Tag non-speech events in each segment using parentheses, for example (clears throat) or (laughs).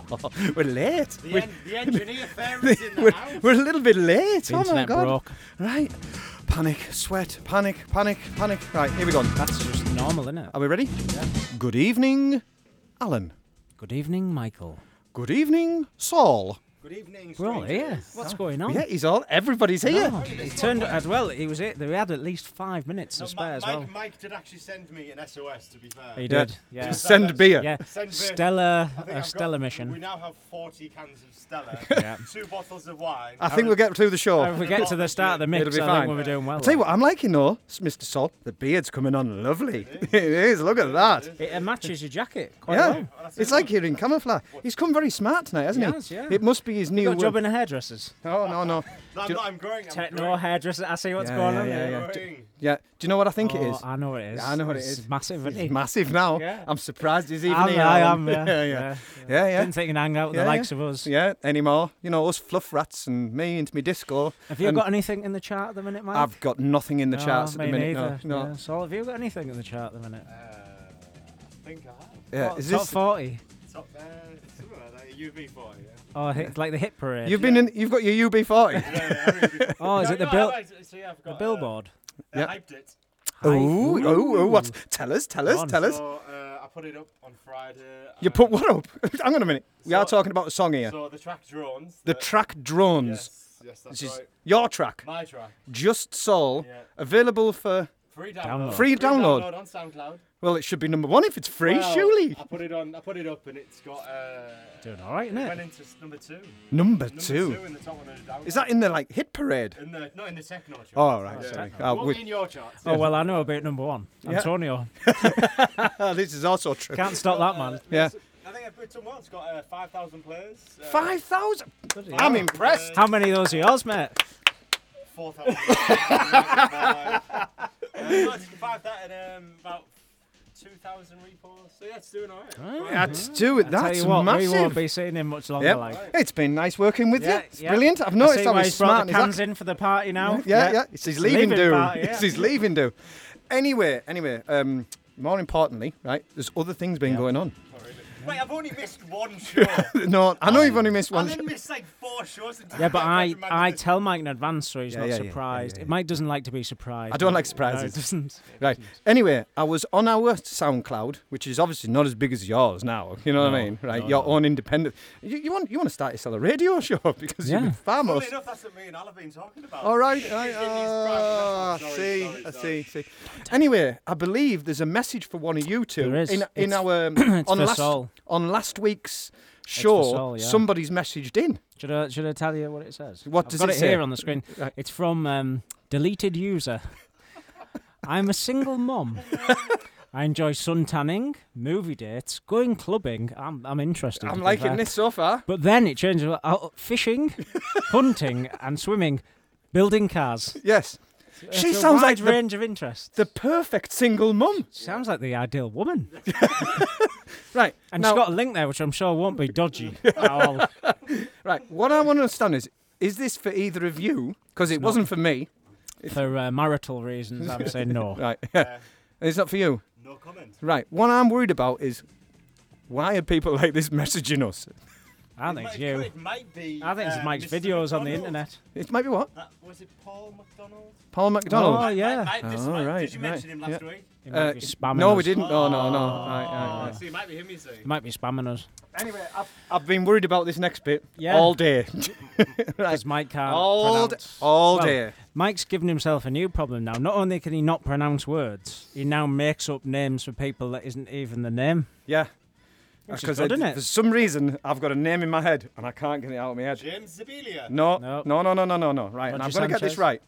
(laughs) we're late. The, We're, en- the engineer fairies in the (laughs) we're, house. we're a little bit late. The oh my internet god. broke. Right. Panic, sweat, panic, panic, panic. Right, here we go. That's just normal, isn't it? Are we ready? Yeah. Good evening, Alan. Good evening, Michael. Good evening, Saul. Good evening, We're all here. strangers. What's going on? Yeah, he's all. Everybody's here. No, he turned as well. He was it. They had at least five minutes No, to spare Mi- as well. Mike did actually send me an SOS, to be fair. He did. Yeah. Send beer. Yeah. Send beer. Stella, I think a I've We now have 40 cans of Stella, (laughs) Yeah. two bottles of wine. I think we'll get through the show. If we get to the start of the mix, It'll be I fine. think we'll be doing well. I'll tell you what, I'm liking though, Mr. Saul. The beard's coming on lovely. it (laughs) is. Look at that. It uh, matches your jacket quite Yeah, well. it's like you're in camouflage. He's come very smart tonight, hasn't He he? has, yeah. It must be his new. You got a job uh, in the hairdressers. Oh no no. No, (laughs) I'm, not, I'm growing. I'm Techno hairdresser. I see what's Yeah, going yeah, on yeah, there. yeah. Growing. Yeah. Do you know what I think it Oh, is? I know what it is. Yeah, I know what it It's. Massive, isn't It's he? massive now. (laughs) Yeah. I'm surprised he's even I'm- here. I am, yeah. (laughs) yeah, yeah, Yeah, yeah, yeah. Didn't think you'd hang out with Yeah, the likes yeah. of us. Yeah, anymore. You know, us fluff rats and me into me disco. Have you got anything in the chart at the minute, Mike? I've got nothing in the No, charts at the me minute. neither. No, no. So have you got anything in the chart at the minute? Uh, I think I have. Yeah, Top- is top this? 40? Top, uh, something like that. UB4, yeah. Oh, it's like the hit parade. You've been in. You've got your UB40. (laughs) yeah, yeah, yeah. Oh, is No, it the no, bill? I- I- so yeah, I've The billboard. Uh, Yeah. uh, hyped it. Oh, oh, oh! What? Tell us, tell us, tell us. So uh, I put it up on Friday. You uh, put what up? (laughs) Hang on a minute. We are talking about a song here. So the track drones. The track drones. Yes, yes, that's This is right. your track. My track. Just Soul. Yeah. Available for. Free Download. download. Free download. on SoundCloud. Well, it should be number one if it's free, Well, surely. I put it on. I put it up, and it's got. Uh, Doing all right, it isn't it? Went into number two. Number Number two. two in the top one of the download. Is that in the like hit parade? in the not in the techno chart? Oh, right, Yeah. sorry. It Uh, won't we- in your charts. Oh, well, I know about number one. Yeah. Antonio. (laughs) this is also true. Can't stop that, man. Yeah. I think I've put some well. It's got uh, five thousand players. Uh, Five thousand. I'm hell. impressed. How many of those are yours, mate? Four thousand. (laughs) uh, no, it's five that and um, about two thousand reposts. So yeah, it's doing alright. That's do it. I tell That's you what, we won't be sitting him much longer. Yep. Like. It's been nice working with Yeah, you. It's yeah. brilliant. I've I noticed see how why he's he's brought smart. the He's cans in for the party now. Yeah, yeah. It's his leaving do. party, It's his leaving do. Anyway, anyway. Um, more importantly, right? There's other things been going on. Wait, I've only missed (laughs) one show. No, I know you've only missed one. I've then missed like four shows. in (laughs) Yeah, but (laughs) I, I tell Mike in advance so he's Yeah, not yeah, yeah, yeah, surprised. yeah, yeah. Mike doesn't like to be surprised. I don't like No, surprises. he doesn't. Right. Anyway, I was on our SoundCloud, which is obviously not as big as yours now. You know what I mean? Right. no, Your no. own independent. You, you want you want to start yourself a radio show because Yeah. you're far more. Funnily enough, that's what me and Al have been talking about. All right. He's right. in his private Ah, message. see, Sorry, I sorry, see, see. Anyway, I believe there's a message for one of you two There is. in in It's- our (clears throat) um, on for last Sol. On last week's show. Sol, yeah. Somebody's messaged in. Should I, should I tell you what it says? What I've does got it it say? here on the screen. Right. It's from um, deleted user. (laughs) I'm a single mom. (laughs) I enjoy sun tanning, movie dates, going clubbing. I'm, I'm interested. I'm liking fair. this so far. But then it changes. Uh, fishing, (laughs) hunting, and swimming, building cars. Yes. She It's a sounds like the, range of interests. the perfect single mum. Sounds like the ideal woman. Right. And now, she's got a link there, which I'm sure won't be dodgy (laughs) at all. right. What I want to understand is, is this for either of you? Because it wasn't for me. For uh, marital reasons, I'm saying no. (laughs) Right. it's not for you. No comment. Right. What I'm worried about is, why are people (laughs) like this messaging us? I think it's you. It might be. I think it's uh, Mike's Mr. videos on the internet. It might be what? That, was it Paul McDonald? Paul McDonald. Oh, yeah. Might, might, this Oh, might, right, did you right, mention him last yeah. week? He might Uh, be spamming no, us. we didn't. Oh, no, no. Right, right, Oh, right. so it might be him, you see. He might be spamming us. Anyway, I've, I've been worried about this next bit Yeah. all day. (laughs) (laughs) Because Mike can't All, d- pronounce. all Well, day. Mike's given himself a new problem now. Not only can he not pronounce words, he now makes up names for people that isn't even the name. Yeah. Which is uh, Because good, I- isn't it? for some reason, I've got a name in my head and I can't get it out of my head. James Zabilia. No, No. no, no, no, no, no, no. Right, and I'm going to get this right.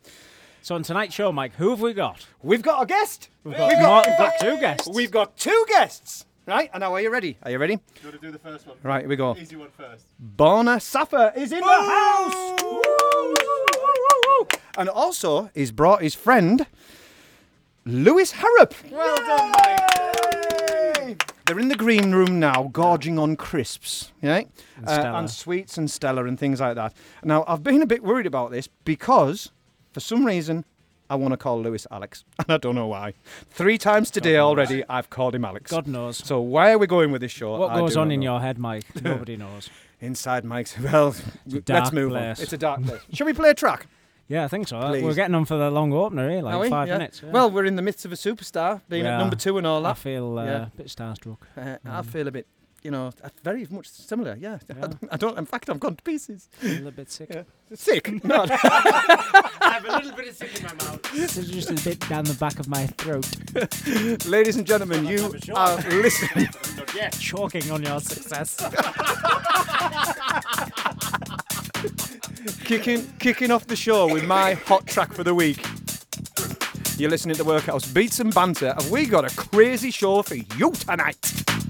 So on tonight's show, Mike, who have we got? We've got a guest. We've got, We've got- we've got two guests. We've got two guests. Right, and now are you ready? Are you ready? You want to do the first one? Right, here we go. Easy one first. Borna Safa is in the house! Woo, woo, woo, woo. And also, he's brought his friend, Lewis Harrop. Well done, mate. They're in the green room now, gorging on crisps, yeah? Uh, and sweets and Stella and things like that. Now, I've been a bit worried about this because, for some reason, I want to call Lewis Alex. (laughs) And I don't know why. Three times today already, I've called him Alex. God knows. So why are we going with this show? What I goes do on not in know. your head, Mike? (laughs) Nobody knows. Inside Mike's. (laughs) Well, let's dark move place. on. It's a dark place. Shall we play a track? Yeah, I think so. Please. We're getting on for the long opener here, Are like we? five Yeah. minutes. yeah. Well, we're in the midst of a superstar, being We at are. number two and all that. I feel uh, Yeah. a bit starstruck. Uh, I feel a bit, you know, uh, very much similar. Yeah. (laughs) Yeah. I don't. In fact, I've gone to pieces. A little bit sick. Sick. (laughs) No. I have a little bit of sick in my mouth. This is just a bit down the back of my throat, (laughs) Ladies and gentlemen, you have a shot. are listening. Not yet. choking on your success. Kicking, kicking off the show with my hot track for the week. You're listening to Workhouse Beats and Banter, and we got a crazy show for you tonight.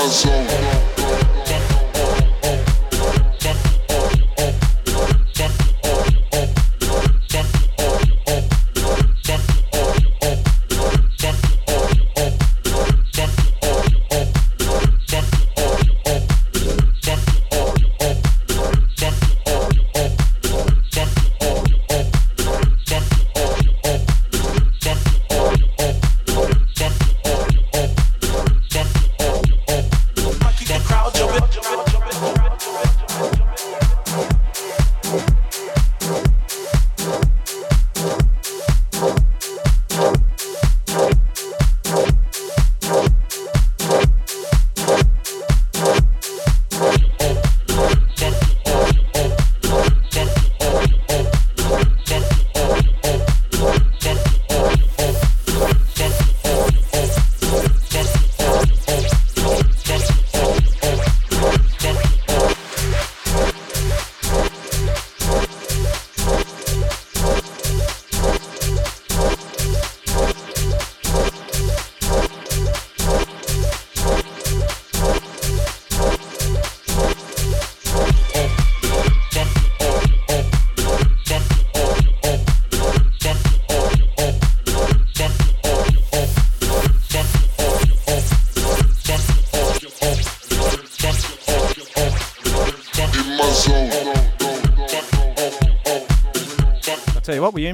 My zone.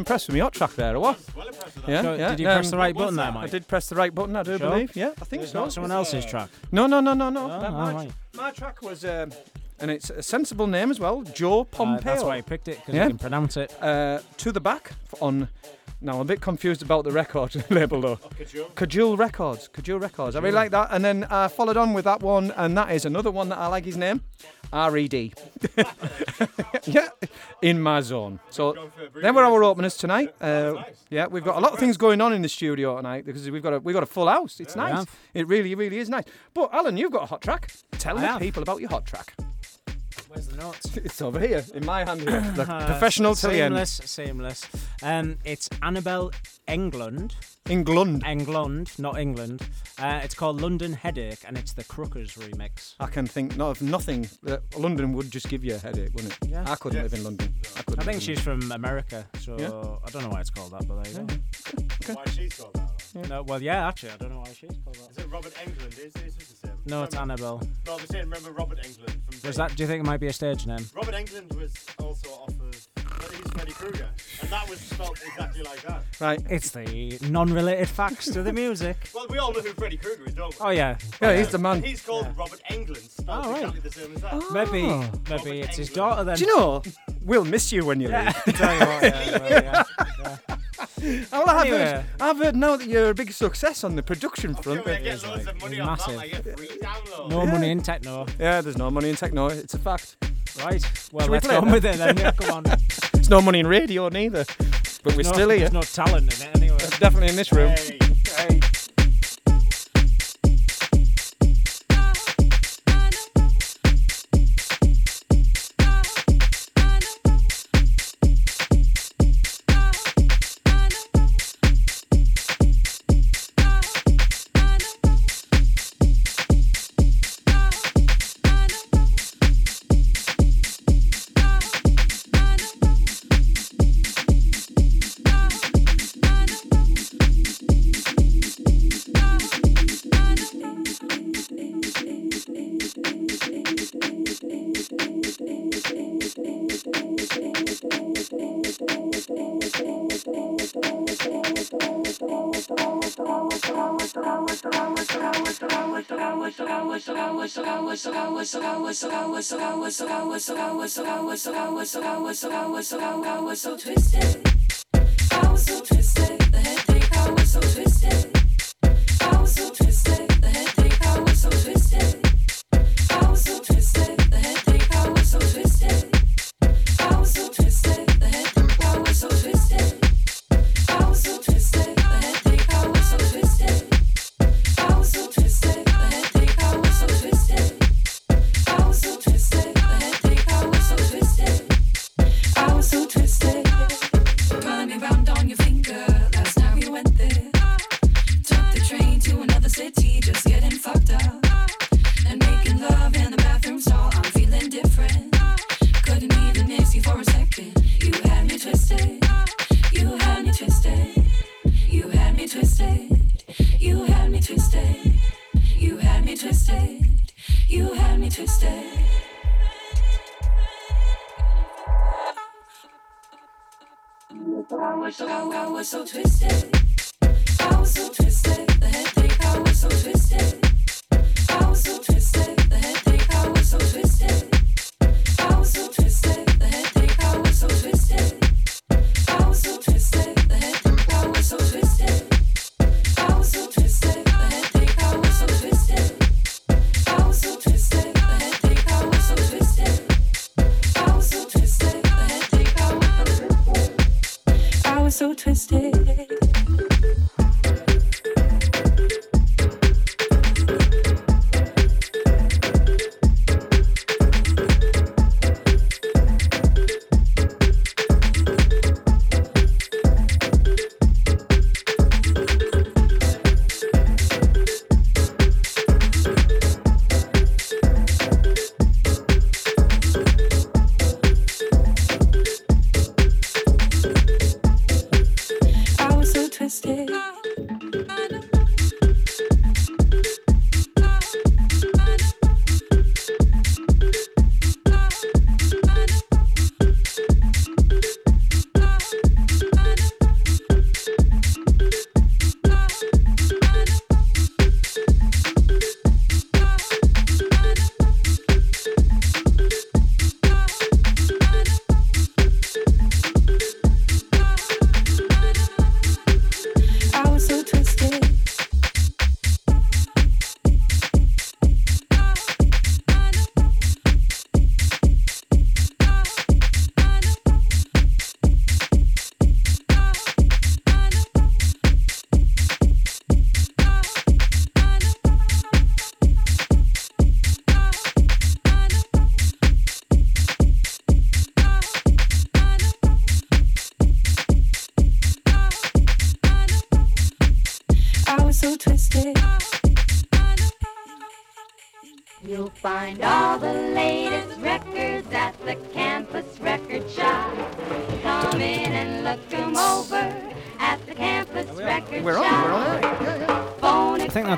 Impressed with me hot track there or what? Well impressed with that. Yeah, So, yeah. did you press um, the right what was button there, that? I did press the right button, I do Sure? believe. Yeah, I think It's so. not someone else's track. No, no, no, no, no. Oh, That- my, alright. my track was, um, and it's a sensible name as well, Joe Uh, Pompeo. that's why I picked it because Yeah. you can pronounce it. uh, to the back on. Now I'm a bit confused about the record (laughs) label though. Kajul. Kajul Records. Kajul Records. I really like that. And then I followed on with that one, and that is another one that I like his name. R.E.D. (laughs) yeah, in my zone. So then we're our openers tonight. Uh, yeah, we've got a lot of things going on in the studio tonight because we've got a we've got a full house. It's we nice. It really, really is nice. But Alan, you've got a hot track. Tell the people about your hot track. Where's the notes? (laughs) It's over here in my hand. Here. (coughs) The Uh, professional till the end. Seamless, seamless. Um, it's Annabel Englund. England. England, not England. Uh, it's called London Headache, and it's the Crookers remix. I can think not of nothing. that London would just give you a headache, wouldn't it? Yeah. I couldn't live in London. I, couldn't I live think in she's from America, so Yeah. I don't know why it's called that, but there you go. Why she's called that? No, well, yeah, actually, I don't know why she's called Is it Robert Englund? Is is this the same? No, it's Remember- Annabel. No, I'm saying remember Robert Englund from. Was that? Do you think it might be a stage name? Robert Englund was also off of. He's Freddy Krueger, and that was spelled exactly like that. Right. It's the non-related facts to the music. (laughs) Well, we all know who Freddy Krueger is, don't we? Oh yeah, Yeah, he's the man. And he's called Robert Englund, spelled Oh, right. exactly the same as that. Oh. maybe Oh. maybe Robert it's his Englund. daughter then. Do you know? We'll miss you when you Yeah, leave. (laughs) tell you what, yeah, well, yeah. (laughs) (laughs) Well, I've, Anyway. heard, I've heard now that you're a big success on the production front. we that- get loads of money off that, massive. like a free download. No money in techno. Yeah, there's no money in techno. It's a fact. Right. Well, Should we let's play go it on with it then. Yeah, come on. (laughs) There's no money in radio neither. But we're no, still here. There's no talent in it anyway. Definitely in this room. Hey. I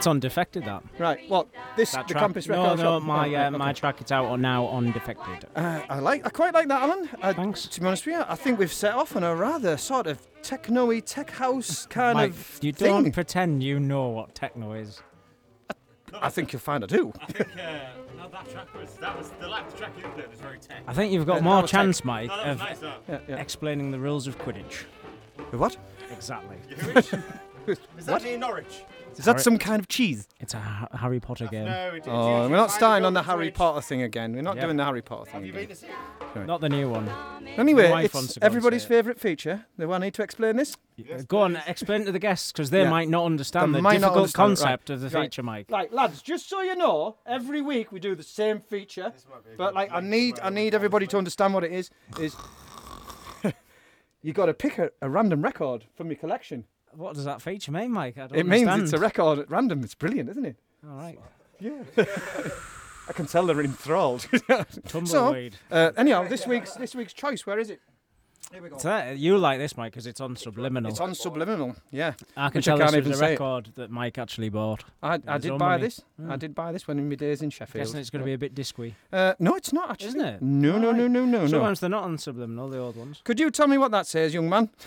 Phone I think that's on Defected. That. Right. Well, this That the track. campus no, record no, shop. my Oh, uh, right, my track is out on now on Defected. Uh, I like. I quite like that, Alan. Uh, Thanks. To be honest with you, I think we've set off on a rather sort of techno-y, tech house (laughs) kind Mike, of you thing. don't pretend you know what techno is. I think you'll find I do. I think uh, no, that track was that was the last track you played was very tech. I think you've got that more was tech. chance, Mike, No, that was of nice. That. Yeah, yeah. explaining the rules of Quidditch. What? Exactly. Is that (laughs) in Norwich? Is that some kind of cheese? It's a Ha- Harry Potter game. No, it, Oh, we're not starting on the Harry Potter thing again. We're not Yep. doing the Harry Potter Have thing you been again. to see it? Not the new one. Anyway, wife wants it's to go and everybody's see it. favourite feature. Do I need to explain this? Uh, go on, explain to the guests because they Yeah. might not understand They the might not difficult understand it, concept right. of the Right. feature, Mike. Like lads, just so you know, every week we do the same feature, but like I need I need everybody to understand what it is. Is (laughs) you got to pick a, a random record from your collection. What does that feature mean, Mike? I don't It means it's a record at random. It's brilliant, isn't it? All right. Yeah. (laughs) I can tell they're enthralled. (laughs) so, uh, anyhow, this week's this week's choice. Where is it? Here we go. That, you like this, Mike, because it's on Subliminal. It's on Subliminal. Yeah. I can which I tell can't this was a record that Mike actually bought. I, I did buy money. this. I Mm. did buy this when in my days in Sheffield. Guessing it's going to be a bit disqui. Uh, no, it's not actually. Isn't it? No, no, no, no, no, no. Sometimes they're not on Subliminal, the old ones. Could you tell me what that says, young man? (laughs)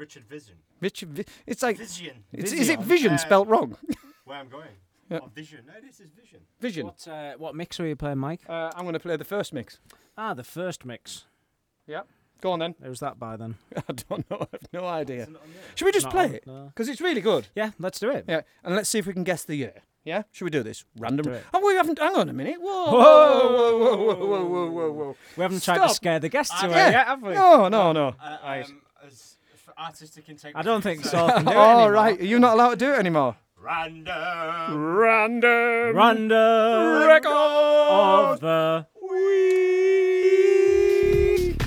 Richard Vission. Richard, Vi- it's like Vision. It's, Is it Vision Um, spelt uh, wrong? (laughs) Where I'm going? Yeah. Oh, Vision. No, this is Vision. Vision. What uh, what mix are you playing, Mike? Uh, I'm going to play the first mix. Ah, the first mix. Go on then. Who's that by then. (laughs) I don't know. I have no idea. Should we just Not play on- it? no. Because it's really good. Yeah, let's do it. Yeah, and let's see if we can guess the year. Yeah, should we do this random? Do it. Oh, we haven't. Hang on a minute. Whoa, whoa, whoa, whoa, whoa, whoa, whoa, whoa. We haven't tried to scare the guests away yeah. yet, have we? No, no, no. Uh, um, artistic integrity. I don't think so. so. can (laughs) do it All anymore. right. Are you not allowed to do it anymore? Random. Random. Random record of the week.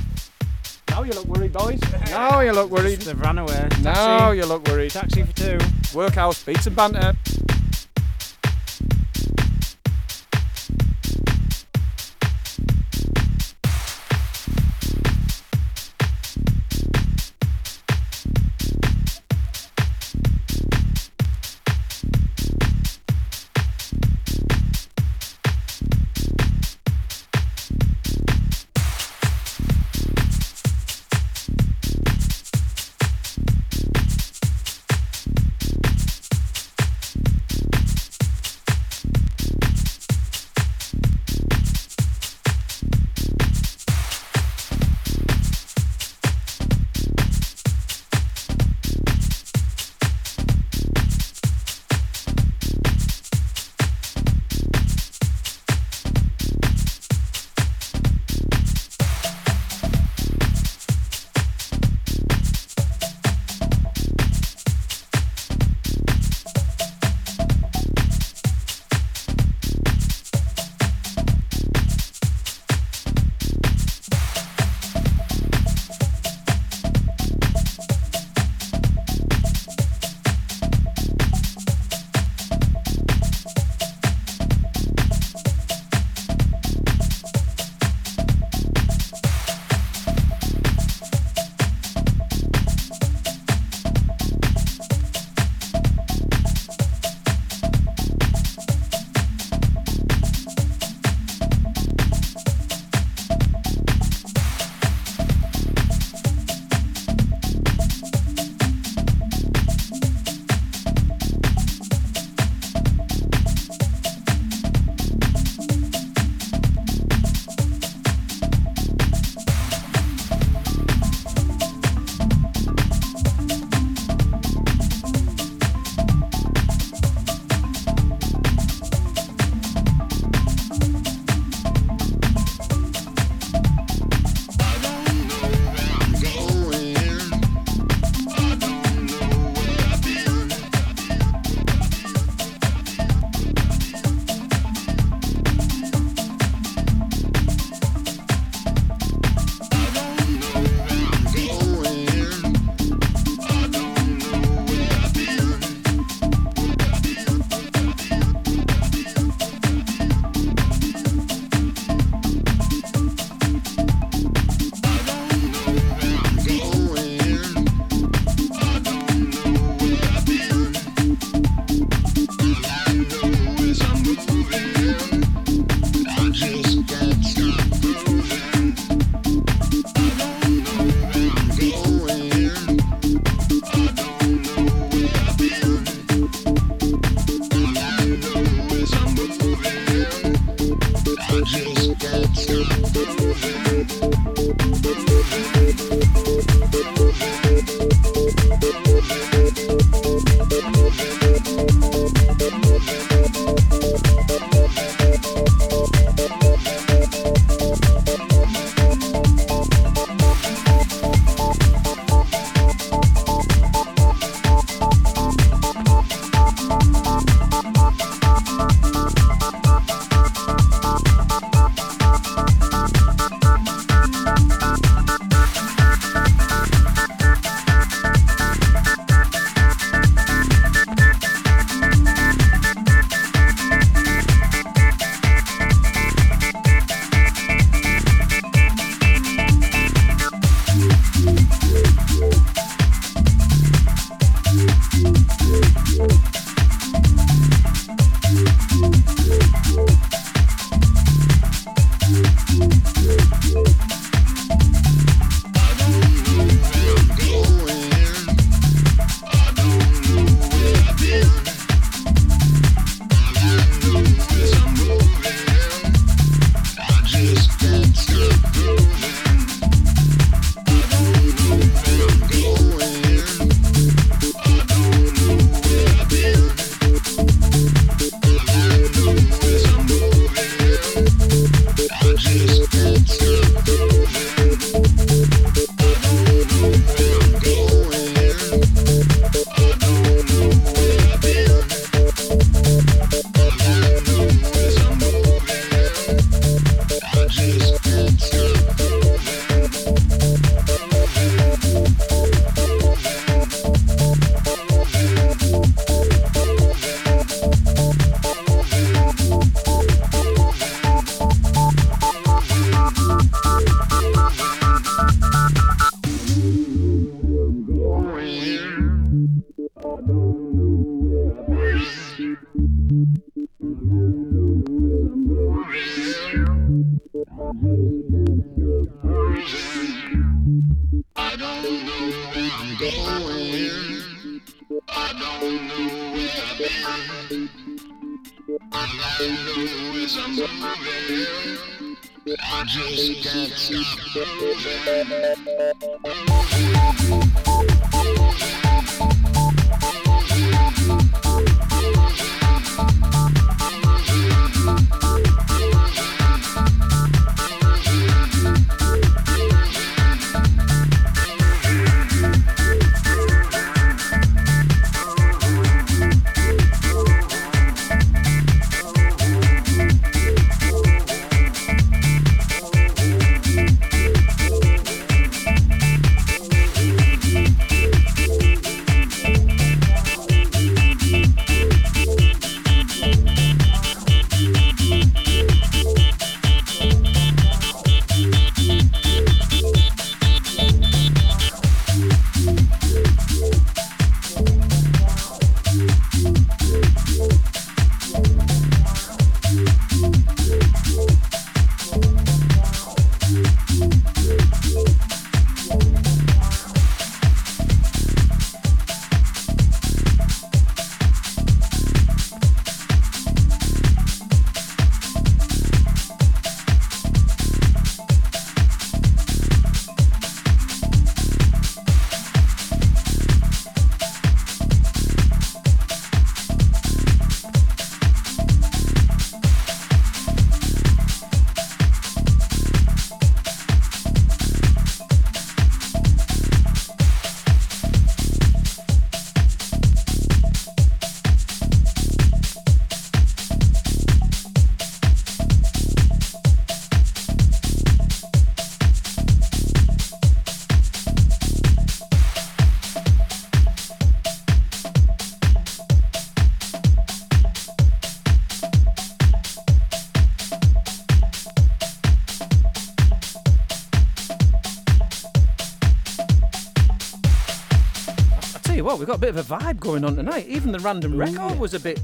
Now you look worried, boys. Now you look worried. They've ran away. Now Taxi. you look worried. Taxi for two. Workhouse, beats and banter. We've got a bit of a vibe going on tonight. Even the random record was a bit.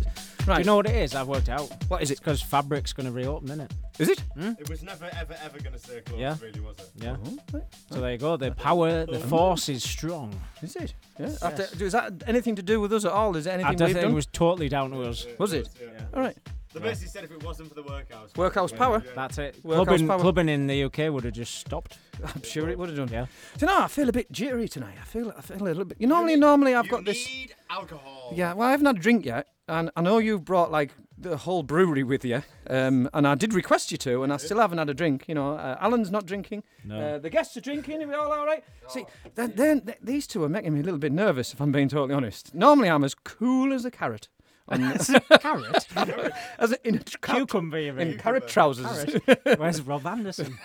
Right. Do you know what it is? I've worked out. What is it? Because Fabric's going to reopen, isn't it? Is it? Hmm? It was never, ever, ever going to stay closed, Yeah. really, was it? Yeah. Oh, so there you go. The power, the oh. force is strong. Is it? Yeah. After, is that anything to do with us at all? Is it anything I don't we've think done? it was totally down to us. Was it? Yeah. All right. They basically said if it wasn't for the workhouse. Workhouse power. That's it. Workhouse Clubbing, power. clubbing in the UK would have just stopped. (laughs) I'm sure it would have done. Yeah. Do you know? I feel a bit jittery tonight. I feel. I feel a little bit. You normally, normally I've you got this. need alcohol. Yeah. Well, I haven't had a drink yet, and I know you've brought like the whole brewery with you, um, and I did request you to, and I still haven't had a drink. You know, uh, Alan's not drinking. No. Uh, the guests are drinking. Are we all all right? See, then, then th- these two are making me a little bit nervous, if I'm being totally honest. Normally, I'm as cool as a carrot. On, (laughs) Carrot? (laughs) as a, in, a car- Cucumber, you in carrot trousers (laughs) Where's Rob Anderson?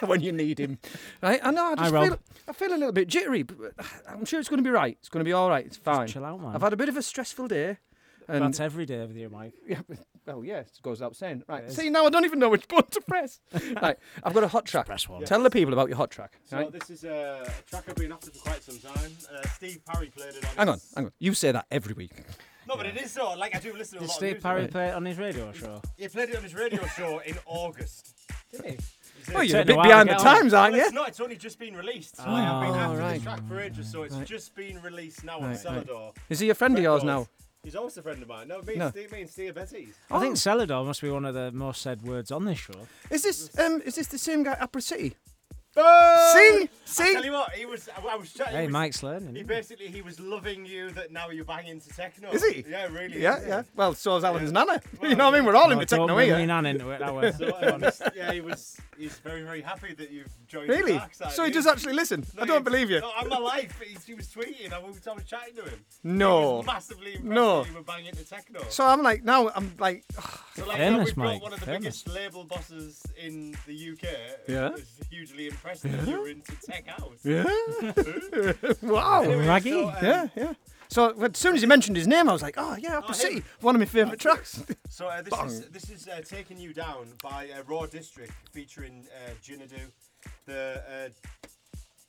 when you need him. Right? I know. I just Rob. feel. I feel a little bit jittery, but I'm sure it's going to be right. It's going to be all right. It's fine. chill out, man. I've had a bit of a stressful day. And That's every day with you, Mike. Yeah, but- well, yeah, it goes without saying. Right. See, now I don't even know which button to press. right. I've got a hot track. press one. Tell the people about your hot track. So right? this is uh, a track I've been after for quite some time. Uh, Steve Parry played it on. Hang on, his- hang on. You say that every week. No, but it is so. Like I do listen to a Did lot of Steve music. Parry play it on his radio show? He played it on his radio show in August. Did he? Oh, you're a taking a bit while to behind the get on it. times, aren't you? it's not. It's only just been released. So I've been Oh, after right. this track for ages, so it's Right. just been released now on Right, right. Celador. Is he a friend of yours now? Records. He's also a friend of mine. No, me, No. and Steve, me and Steve Betty's. I think Celador must be one of the most said words on this show. Is this um? Is this the same guy, Opera City? See, See, I see. tell you what, he was. I, I was chatting. Hey, was, Mike's learning. He isn't he? basically he was loving you that now you're banging to techno. Is he? Yeah, really. Yeah, is, yeah. Well, so is Alan's nana. (laughs) Well, you know what I mean? We're all No, into don't techno bring me here. nan into it that way. (laughs) So, yeah, he was. He's very, very happy that you've joined the Really? dark side. So he does was- actually listen. No, I don't he- believe you. No, on my life, he, he was tweeting. I was, I was chatting to him. He No. was massively impressed No. that you were banging to techno. So I'm like, now I'm like, (sighs) So like, Famous, we brought Mike, one of the famous. biggest label bosses in the UK. Yeah. Was hugely impressed that you were into tech house. yeah. (laughs) wow. Anyway, Raggy. so, um, Yeah, yeah. So as soon as you mentioned his name, I was like, oh yeah, Opera Oh, City, him. one of my favourite tracks. (laughs) So uh, this Bang. is this is uh, taking you down by uh, Raw District featuring uh, Jinadu. The uh,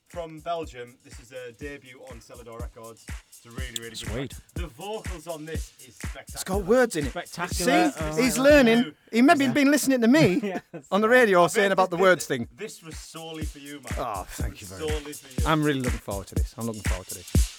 from Belgium. This is a debut on Celador Records. It's a really, really good Sweet. track. The vocals on this is spectacular. It's got words in it. Spectacular. See, Oh, he's I learning. He maybe been listening to me (laughs) on the radio saying about the words thing. This was solely for you, man. Oh, thank you very much. Solely for you. I'm really looking forward to this. I'm looking forward to this.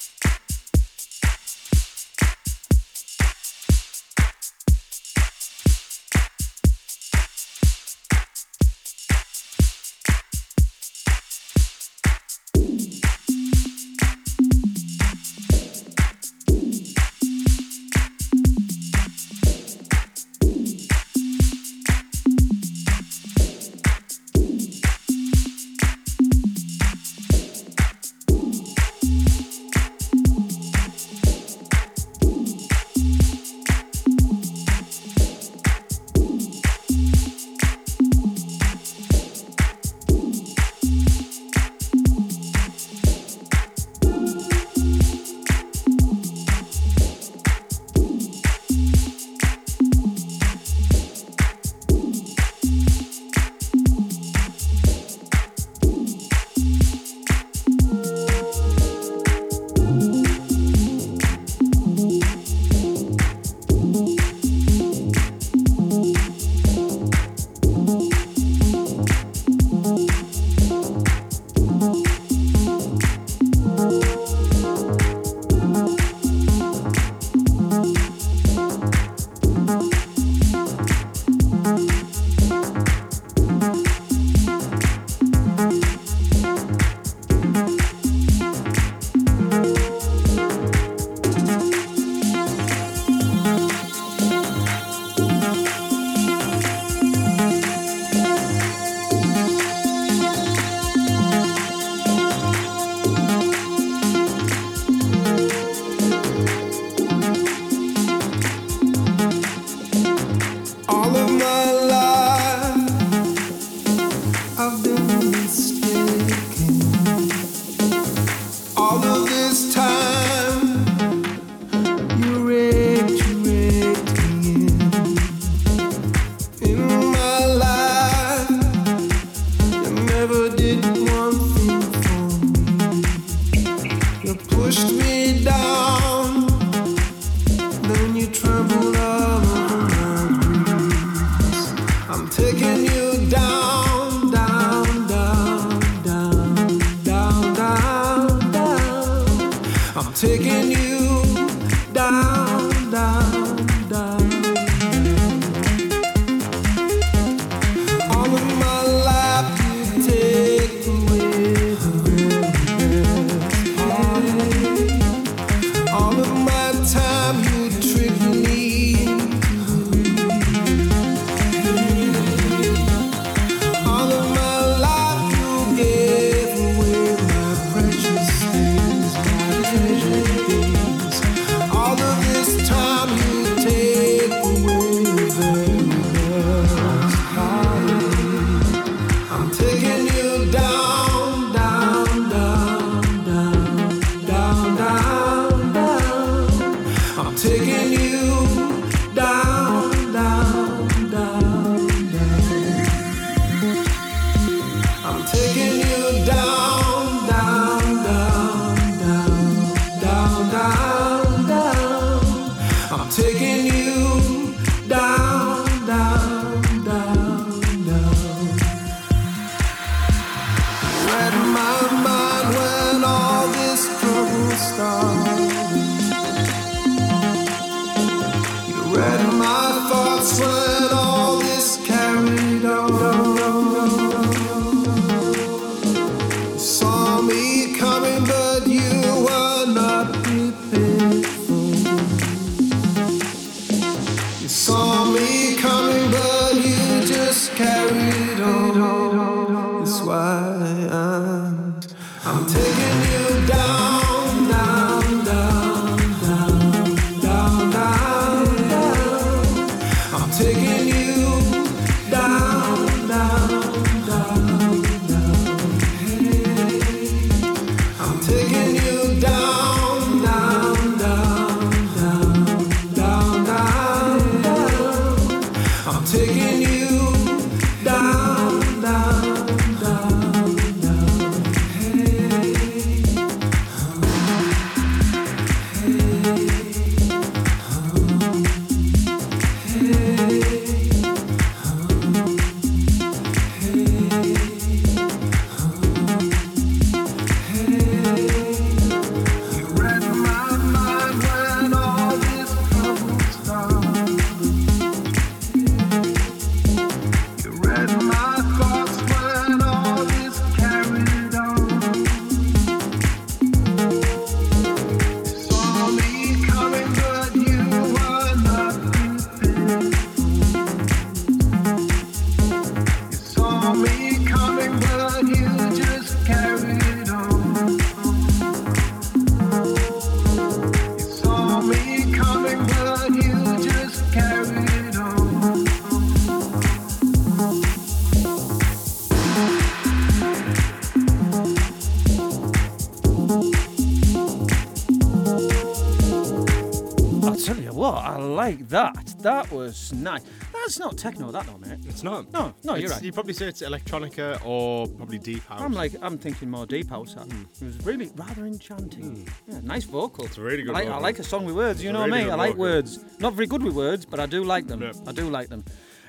That. Was nice. That's not techno, that though, mate. It's not. No, no, you're right. You'd probably say it's electronica or probably deep house. I'm like, I'm thinking more deep house. That. Hmm. It was really rather enchanting. Hmm. Yeah, nice vocal. It's a really good I like, I vocal. like a song with words. You It's know really me. good I like vocal. words. Not very good with words, but I do like them. I do like them.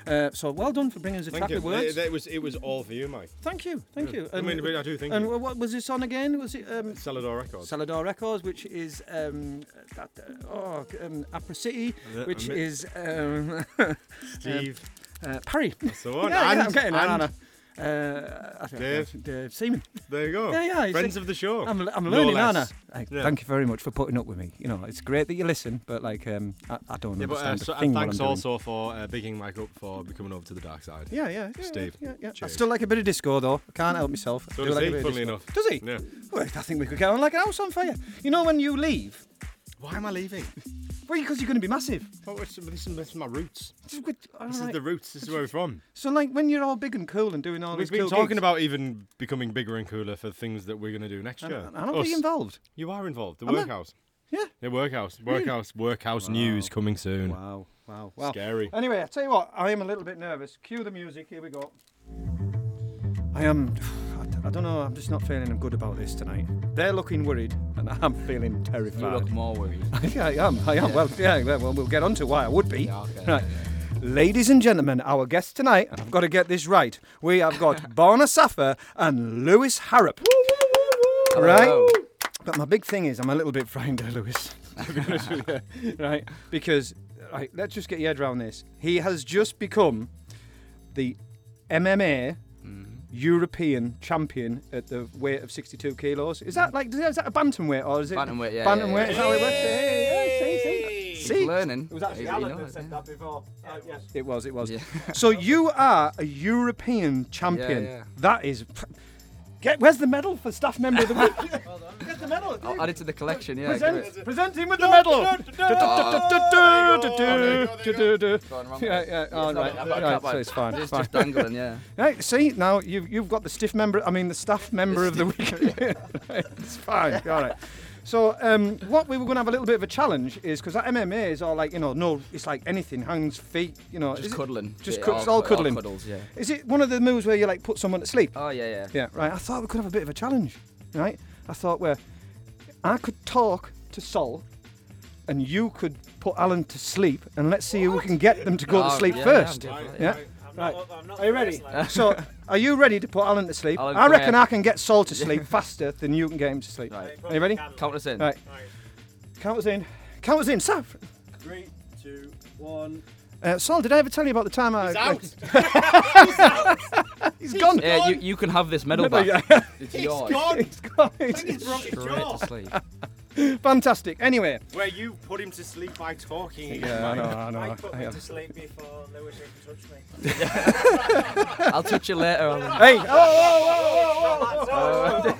Uh, so well done for bringing us a Thank track you. words. It, it was it was all for you, Mike. Thank you, thank you. I mean, I do think. and what was this on again? Was it um, Celador Records. Celador Records, which is um, that, uh, oh, um, City, which is (laughs) um, Steve. uh, Parry. That's the one. (laughs) Yeah, yeah, And- I'm getting there, and-? Uh, I think- Dave. Dave Seaman. There you go. Yeah, yeah. Friends of the show. I'm, I'm No learning, aren't I? less. Hey, Yeah. Thank you very much for putting up with me. You know, it's great that you listen, but like, um, I, I don't Yeah, but uh, understand so, a and thing what I'm thanks doing. also for uh, bigging Mike up for coming over to the dark side. Yeah, yeah, yeah, Steve. Yeah, yeah. I Cheers. still like a bit of disco though. I can't help myself. I So do does like a he, bit of funnily disco. enough. Does he? Yeah. Well, I think we could get on like a house on fire. You know when you leave? Why am I leaving? Well, because you're going to be massive. Oh, this, is, this is my roots. With- all This is right. the roots. This is where we're from. So like when you're all big and cool and doing all We've these been cool talking gigs, about even becoming bigger and cooler for things that we're going to do next year. and I'll Us. be involved. You are involved. The Am I? workhouse. Yeah. The workhouse. Workhouse. Workhouse news coming soon. Wow, wow, wow. Scary. Anyway, I tell you what, I am a little bit nervous. Cue the music. Here we go. I am. I don't know. I'm just not feeling good about this tonight. They're looking worried, and (laughs) I'm feeling terrified. You look more worried. (laughs) yeah, I am. I am. Yeah. Well, yeah. Well, we'll get on to why I would be. Yeah, okay, right. Ladies and gentlemen, our guest tonight, and I've got to get this right. We have got (laughs) Borna Safa and Lewis Harrop. Right. But my big thing is, I'm a little bit frightened of Lewis. to be honest with you, right? Because, right, let's just get your head around this. He has just become the MMA European champion at the weight of 62 kilos. Is that like, is that a bantamweight or is it Bantamweight, yeah, Bantamweight. yeah, yeah. Is that how it works? Hey, hey, see, see, He's learning. It was actually He- he Alan that said yeah. that before. Uh, yes. It was. It was. Yeah. so you are a European champion. yeah. That is. Get where's the medal for staff member of the week? (laughs) Get the medal. I'll add it to the collection, yeah. Present, give present him with the medal. Go on, wrong Yeah, yeah. All right, I've got a right. So it's fine. It's It's just dangling, yeah. Right, see now you've you've got the stiff member. I mean the staff member of the week. Right, it's fine. All right. So um, what we were going to have a little bit of a challenge is because that MMA is all like you know no it's like anything hands feet you know Just is it- cuddling. just Yeah, cu- it's all cu- cuddling. cuddles, yeah. Is it one of the moves where you like put someone to sleep? Oh, yeah, yeah. Yeah, right. I thought we could have a bit of a challenge, right? I thought where I could talk to Sol, and you could put Alan to sleep, and let's see who we can get them to go to Oh, sleep yeah, yeah, first. I'm definitely- Yeah. I'm Right. not, I'm not Are you ready? so, are you ready to put Alan to sleep? Alan, I reckon here. I can get Sol to sleep (laughs) faster than you can get him to sleep. Right. Are you ready? Count us in. Right. Count us in. Count us in. Saf. Three, two, one. Uh, Sol, did I ever tell you about the time I? He's out. (laughs) He's gone. Yeah, you, you can have this medal Medal, back. yeah. It's He's yours. gone. He's gone. He's broke his Straight jaw. to sleep. (laughs) Fantastic. Anyway. Where you put him to sleep by talking. Yeah, I know. I know. Mike put I me am. to sleep before Lewis even touched me. (laughs) I'll touch you later. Alan. Hey! Oh, oh, oh,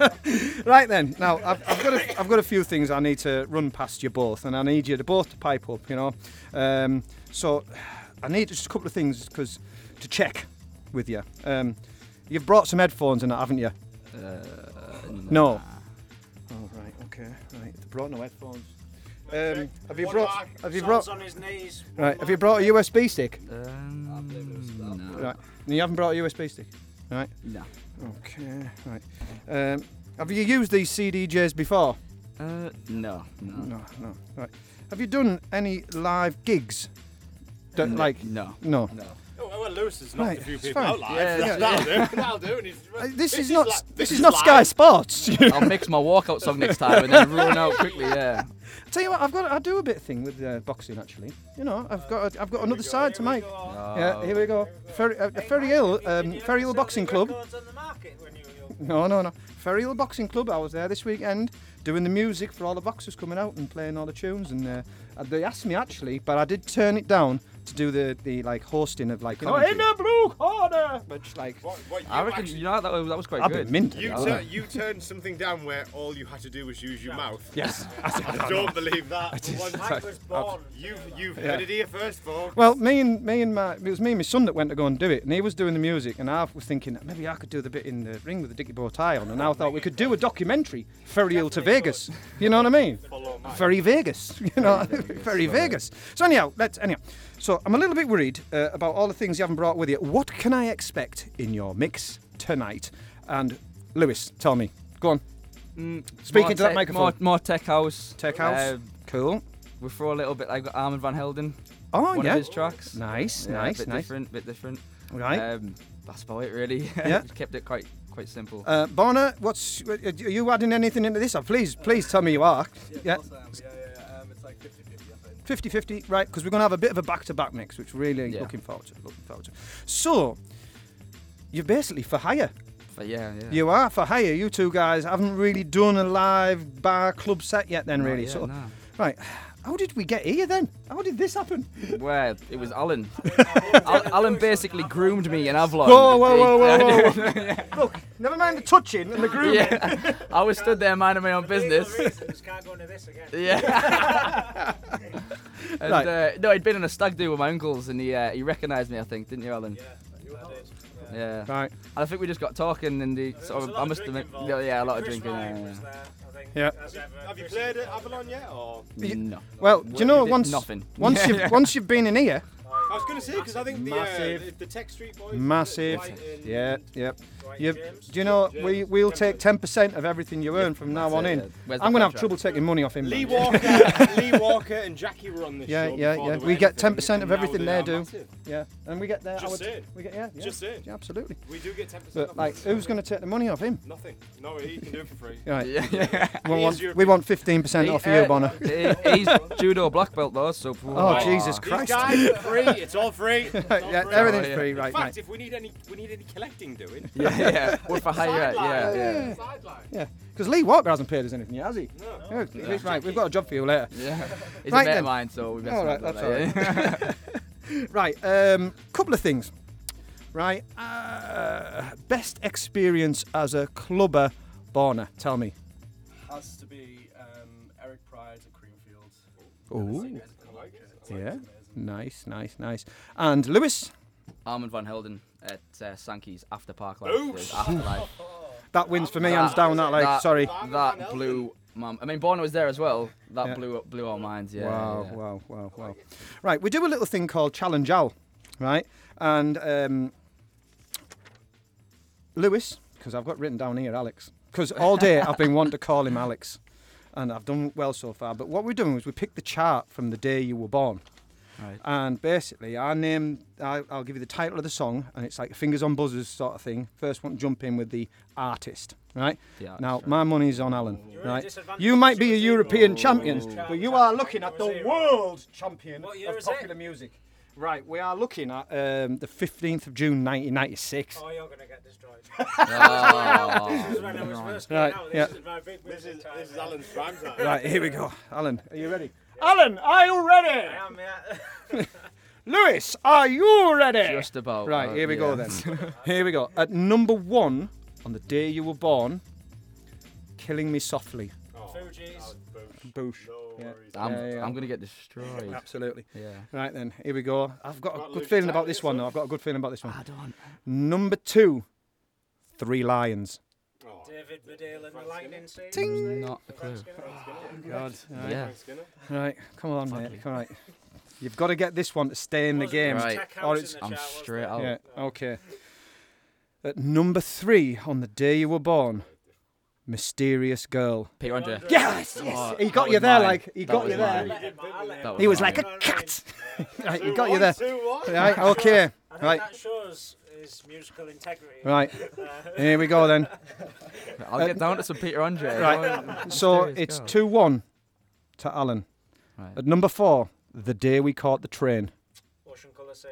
oh, (laughs) right then. Now I've, I've got a, I've got a few things I need to run past you both, and I need you to both to pipe up. You know, um, so I need just a couple of things because to check with you. Um, you've brought some headphones and that, haven't you? no. Oh brought no headphones. Um, have you One brought? mark, Have you Sol's brought? on his knees. Right. Have you brought a USB stick? Um, no. Right. You haven't brought a USB stick. Right. No. Okay, right. Um, have you used these CDJs before? Uh, no. No. No, no. Right. Have you done any live gigs? Don't No, like no. no. No. Oh, well, Lewis has knocked Right, a few people fine. out live. Yeah, That's- yeah. that'll (laughs) do. That'll do. And he's, Uh, this, is is not. li- this this is is not. Sky Sports. I'll mix my walkout song next time and then run out quickly. Yeah. (laughs) Tell you what, I've got. I do a bit of thing with uh, boxing actually. You know, I've got. A, I've got another side to make. Yeah, here we go. Ferry, uh, Ferryhill, um, Ferryhill Boxing Club. Records on the market when you were young. No, no, no. Ferryhill Boxing Club. I was there this weekend doing the music for all the boxers coming out and playing all the tunes. And uh, they asked me actually, but I did turn it down to do the, the like hosting of like you know in the blue corner, which like What, what, you I reckon actually- you know that was, that was quite I've good. been minted. You, I tur- you turned something down where all you had to do was use your mouth. (laughs) Yes. (laughs) I don't believe that. for one Mike second. was born. You've, you've Yeah. heard it here first, folks. Well, me and me and my it was me and my son that went to go and do it, and he was doing the music, and I was thinking maybe I could do the bit in the ring with the Dicky bow tie on, and I thought we could do a documentary, Ferryhill to Vegas. You know what I mean? Follow very Vegas, (laughs) you know, very Vegas. So anyhow, let's anyhow. So I'm a little bit worried uh, about all the things you haven't brought with you. What can I expect in your mix tonight? And Lewis, tell me. Go on. Mm, Speaking more to that tech- microphone. More, more tech house. Tech house. Um, cool. we throw a little bit like Armand van Helden. Oh one yeah. of his tracks. Nice, Yeah, nice, bit nice. different, bit different. Right. Um, that's about it, really. (laughs) Yeah. Kept it quite quite simple. Uh, Borna, what's are you adding anything into this? Oh, please, please tell me you are. Yeah. Um, 50-50, right? Because we're going to have a bit of a back-to-back mix, which really Yeah. looking forward to. Looking forward to. So, you're basically for hire. but yeah, yeah. You are for hire. You two guys haven't really done a live bar club set yet, then, Not really. yet, so, no. right. How did we get here then? How did this happen? Well, it was Alan. (laughs) Al- Alan basically groomed me in Avalon. Whoa, whoa, whoa, whoa, He- whoa, whoa. (laughs) Look, never mind the touching and the grooming. Yeah. I was stood there minding my own business. can't go into this again. Yeah. (laughs) and, Right. uh, no, he'd been in a stag do with my uncles, and he uh, he recognised me, I think, didn't you, Alan? Yeah. Yeah. Right. And I think we just got talking, and he sort of, I must admit, yeah, yeah, a lot of Chris drinking. Ryan Yeah, was yeah. there, I think. Yeah. As ever. Have you played at Avalon yet? Or? No. Well, do you know did once nothing. once Yeah, you've once you've been in here, I was going to say because I think the, uh, Massive. the, the Tech Street Boys, massive. Dwight and- Yeah, yep. Dwight You, do you know we we'll take ten percent of everything you earn from now on it, in. Where's the I'm gonna have contract? trouble taking money off him. Lee man. Walker, (laughs) Lee Walker and Jackie were on this Yeah, show. yeah, before yeah. they We were get anything, ten percent of and now everything they they are do. massive. Yeah, and we get their. Just our- saying. We get yeah, yeah. Just saying. Yeah, absolutely. We do get ten percent. But like, who's going to take the money off him? Nothing. No, he can do it for free. Right. Yeah, yeah. We want European. we want fifteen percent He- off you, uh, Borna. he- He's judo black belt though, so. Oh, Jesus These Christ. guys are free. It's all free. (laughs) It's all yeah, free. everything's Oh, yeah. free, In right? fact, right. if we need any, we need any collecting doing. Yeah, (laughs) yeah. We're for hire, yeah, yeah. Sideline. Yeah, because Lee Walker hasn't paid us anything yet, has he? No. Yeah, Right, we've got a job for you later. Yeah. He's Right a mate then. of mine, so we best All not that's that, all. (laughs) (laughs) Right, um, couple of things. Right, uh, best experience as a clubber, Borna. Tell me. Has to be um, Eric Prydz at Creamfield. Oh. Yeah. Nice, nice, nice. And Lewis, Armand van Helden at uh, Sankey's After Park. Life. Afterlife. (laughs) that wins for me, hands down. That like, that, sorry. That blew. Mum. I mean, Bono was there as well. That Yeah. blew blew our minds. Yeah. wow, yeah. wow, wow, wow. Right, we do a little thing called Challenge Al, right? And um, Lewis, because I've got written down here Alex, because all day I've been wanting to call him Alex, and I've done well so far. But what we're doing is we picked the chart from the day you were born. Right. And basically, I name, I, I'll give you the title of the song, and it's like fingers on buzzers sort of thing. First one to jump in with the artist, right? The artist, now, right. my money's on Alan, You're right? You might be a European zero. champion, Ooh. but you are looking at the world champion of is it? popular music. Right, we are looking at um, the 15th of June 1996. Oh, you're gonna get destroyed. Oh, (laughs) this is when I was first Right, going out. yeah. This is my big This is, this is Alan's prime time. Right, here we go. Alan, are you ready? Alan, are you ready? I am, yeah. (laughs) Lewis, are you ready? Just about. Right, uh, here we go then. (laughs) (laughs) here we go. At number one, on the day you were born, Killing Me Softly. Fugees. Boosh. Yeah. I'm, Yeah, yeah. I'm gonna get destroyed. Absolutely. Yeah. Right then, here we go. I've got a good feeling about this one though. I've got a good feeling about this one. I don't. Number two, Three Lions. David Baddiel and the Lightning Seeds. Not a clue. Oh, God. Right. Yeah. Right, come on, mate. Come right. You've got to get this one to stay in the game. Right. Or it's, I'm straight out. yeah, okay. At number three, on the day you were born, Mysterious Girl. Peter Andre. Yes, yes. Oh, he got you there, mine. like he That got was you there. mine. He was mine. like a cat. (laughs) right, he got you there. Right, okay. (laughs) Right, that shows his musical integrity. right. Uh, Here we go then. (laughs) I'll get down to some Peter Andre. Right. So it's Girl. two one to Alan. Right. At number four, the day we caught the train. Ocean Colour Scene.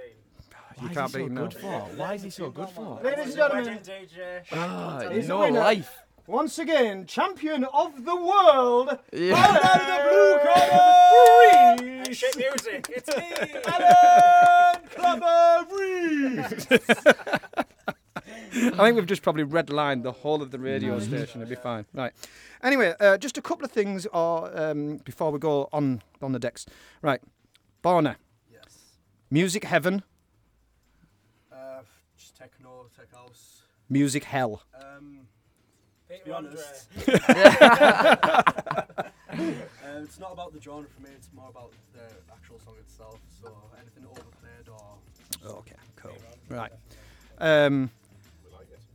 You can't beat him now. Why is he so good for? Ladies and gentlemen, DJ. Ah, no life. Once again, champion of the world, Yeah. out of the blue (laughs) corner, Reese. shit music. It's me. (laughs) Alan Clubber Reese. (laughs) I think we've just probably redlined the whole of the radio station. It'll be fine. Right. Anyway, uh, just a couple of things or, um, before we go on on the decks. Right. Borna. Yes. Music heaven, Uh, just techno, tech house. music hell. Um, Peter be honest. um, (laughs) (laughs) it's not about the genre for me. It's more about the actual song itself. So anything overplayed or Okay, cool. Right. Um,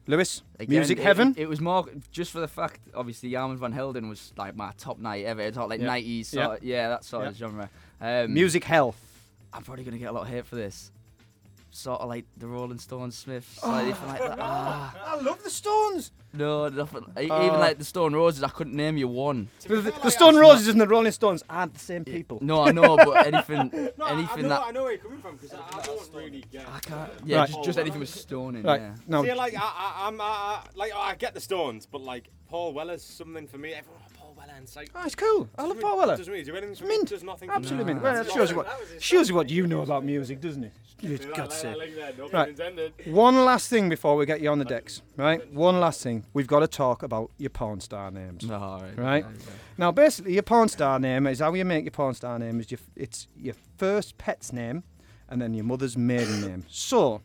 Lewis, Again, Music it- Heaven. It, was more just for the fact, obviously, Armand van Helden was like my top night ever. It's all like Yeah. 90s, Yeah. sort of- yeah, that sort of genre. Um, Music Hell. I'm probably gonna get a lot of hate for this. Sort of like the Rolling Stones, Smiths, Oh. like, like that. Ah, I love the Stones. no, nothing. e- Oh. Even like the Stone Roses, I couldn't name you one. The, the, the Stone Roses and the Rolling Stones aren't the same people. No, I know, but (laughs) anything, No, I- anything I know, that I know where you're coming from because I, I don't really get. I can't. Yeah, Right. just, just anything with stoning. Right. Yeah. No. See, like I, I, I'm, I, I, like I get the Stones, but like Paul Weller's something for me. Everyone, oh, Paul Weller, and it's Oh, it's cool. I love doesn't Paul really- Weller. Doesn't really do anything for Mint. me. Does nothing. for me. Absolutely. No. Well, that shows you what shows you what you know about music, doesn't it? For Yeah, God's I- I sake. like that, no pun Right. One last thing before we get you on the decks, right? One last thing. We've got to talk about your porn star names. No, all right. Right. yeah, yeah. Now, basically, your porn star name is how you make your porn star name is your, it's your first pet's name and then your mother's maiden name. So,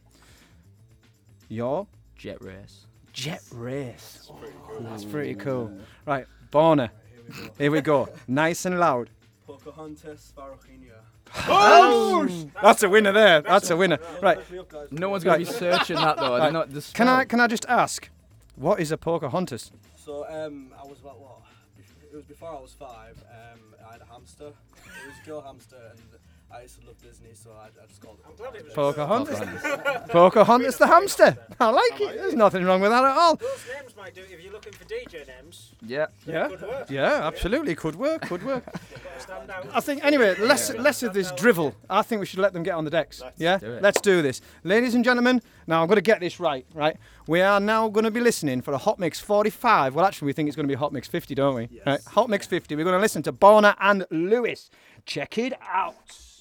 your Jet race. Jet Race. That's pretty cool. Right, Borna. Here we go. Nice and loud. Pocahontas Farochinia. Oh, that's a winner there. That's a winner. Right. No one's gonna be searching that though. Right. They're not the Can I can I just ask, what is a Pocahontas? So um, I was about what? It was before I was five. Um, I had a hamster. It was a girl hamster, and I used to love Disney, so I, I just called it. Pocahontas. (laughs) Pocahontas the hamster. I like it. There's nothing wrong with that at all. Those names might do if you're looking for DJ names. Yeah. Yeah. Could work. Yeah, absolutely. Could work. Could work. (laughs) Stand out. I think anyway, less less of this drivel. I think we should let them get on the decks. yeah, do it. let's do this, ladies and gentlemen. Now I'm going to get this right. Right, we are now going to be listening for a Hot Mix 45. Well, actually, we think it's going to be Hot Mix 50, don't we? Right, Hot Mix 50. We're going to listen to Borna and Lewis. Check it out.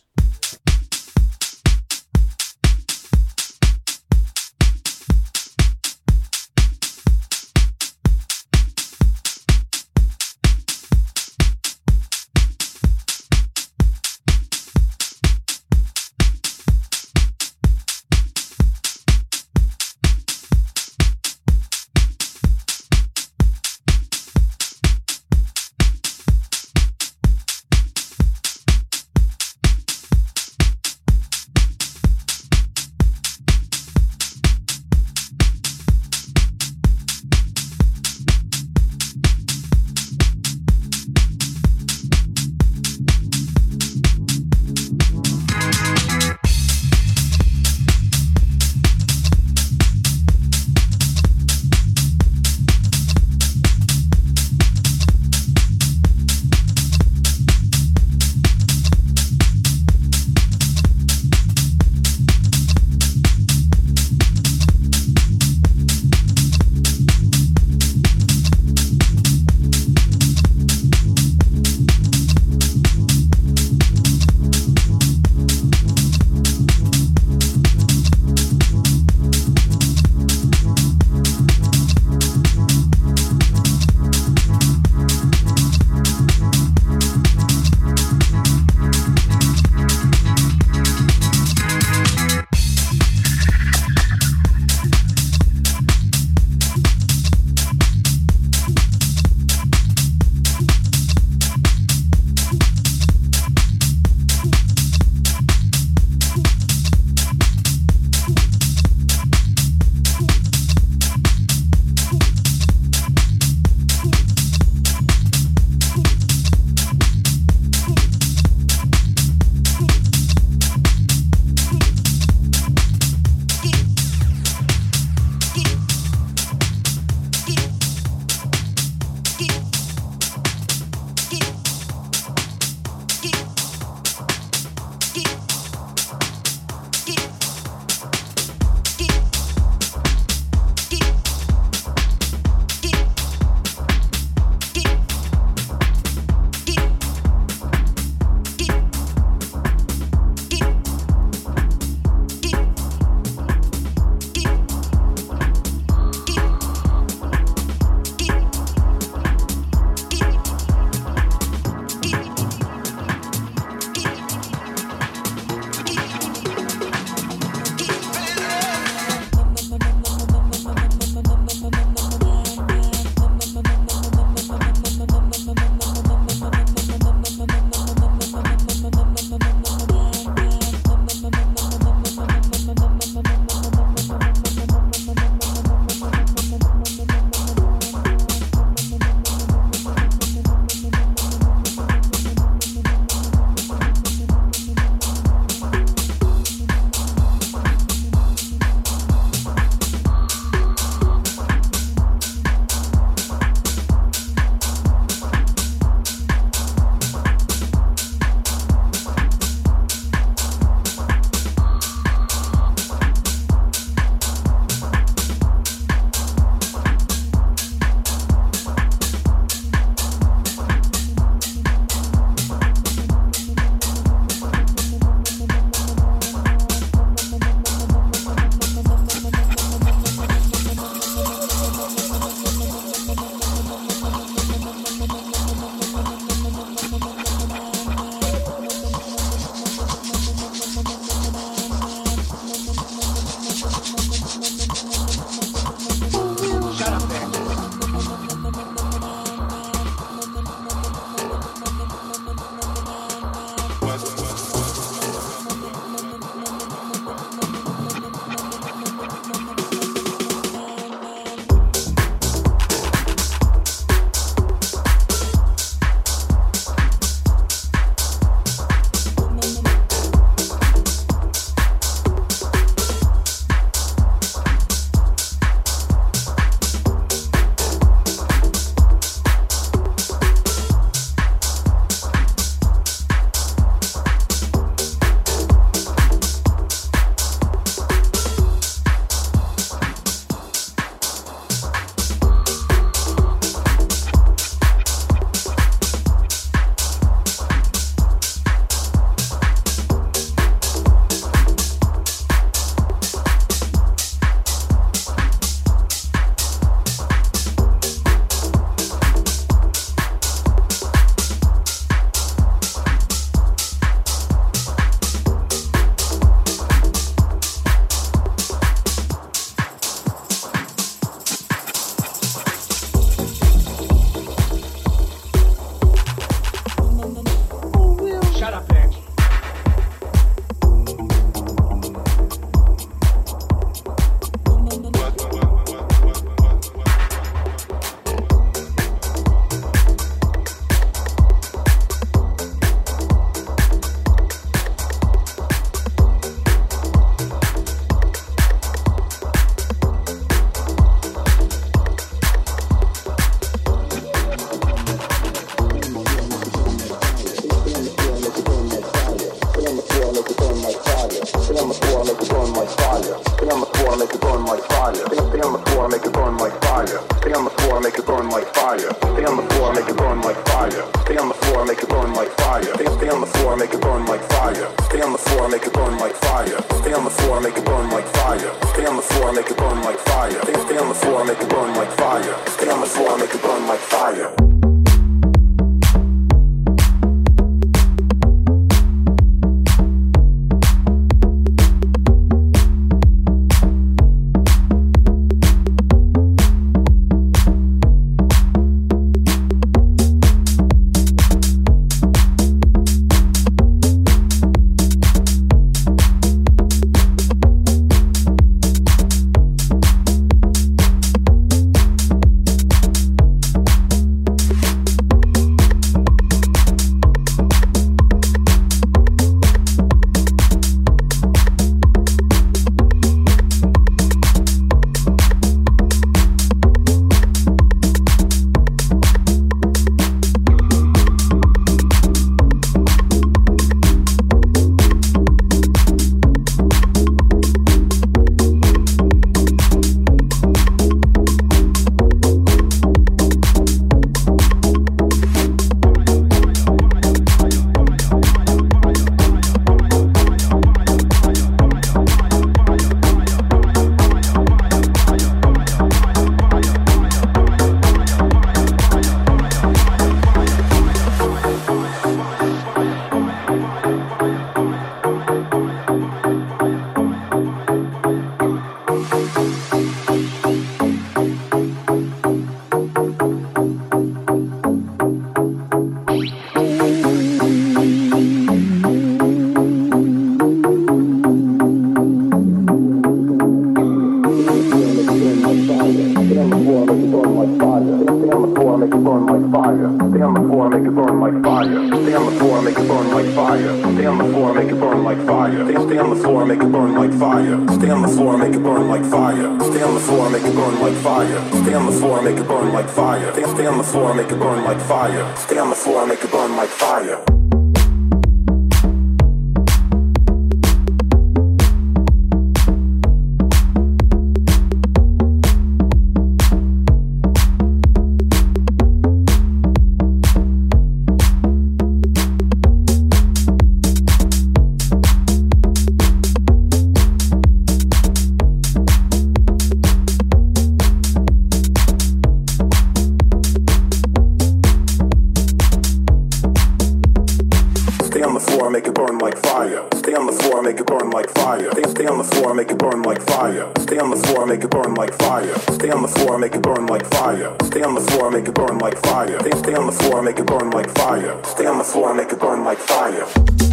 Stay on the floor, make it burn like fire. Stay on the floor, make it burn like fire. Stay, stay on the floor, make it burn like fire. Stay on the floor, make it burn like fire. Stay on the floor, make it burn like fire. Stay on the floor, make it burn like fire. Stay, stay on the floor, make it burn like fire. Stay on the floor, make it burn like fire.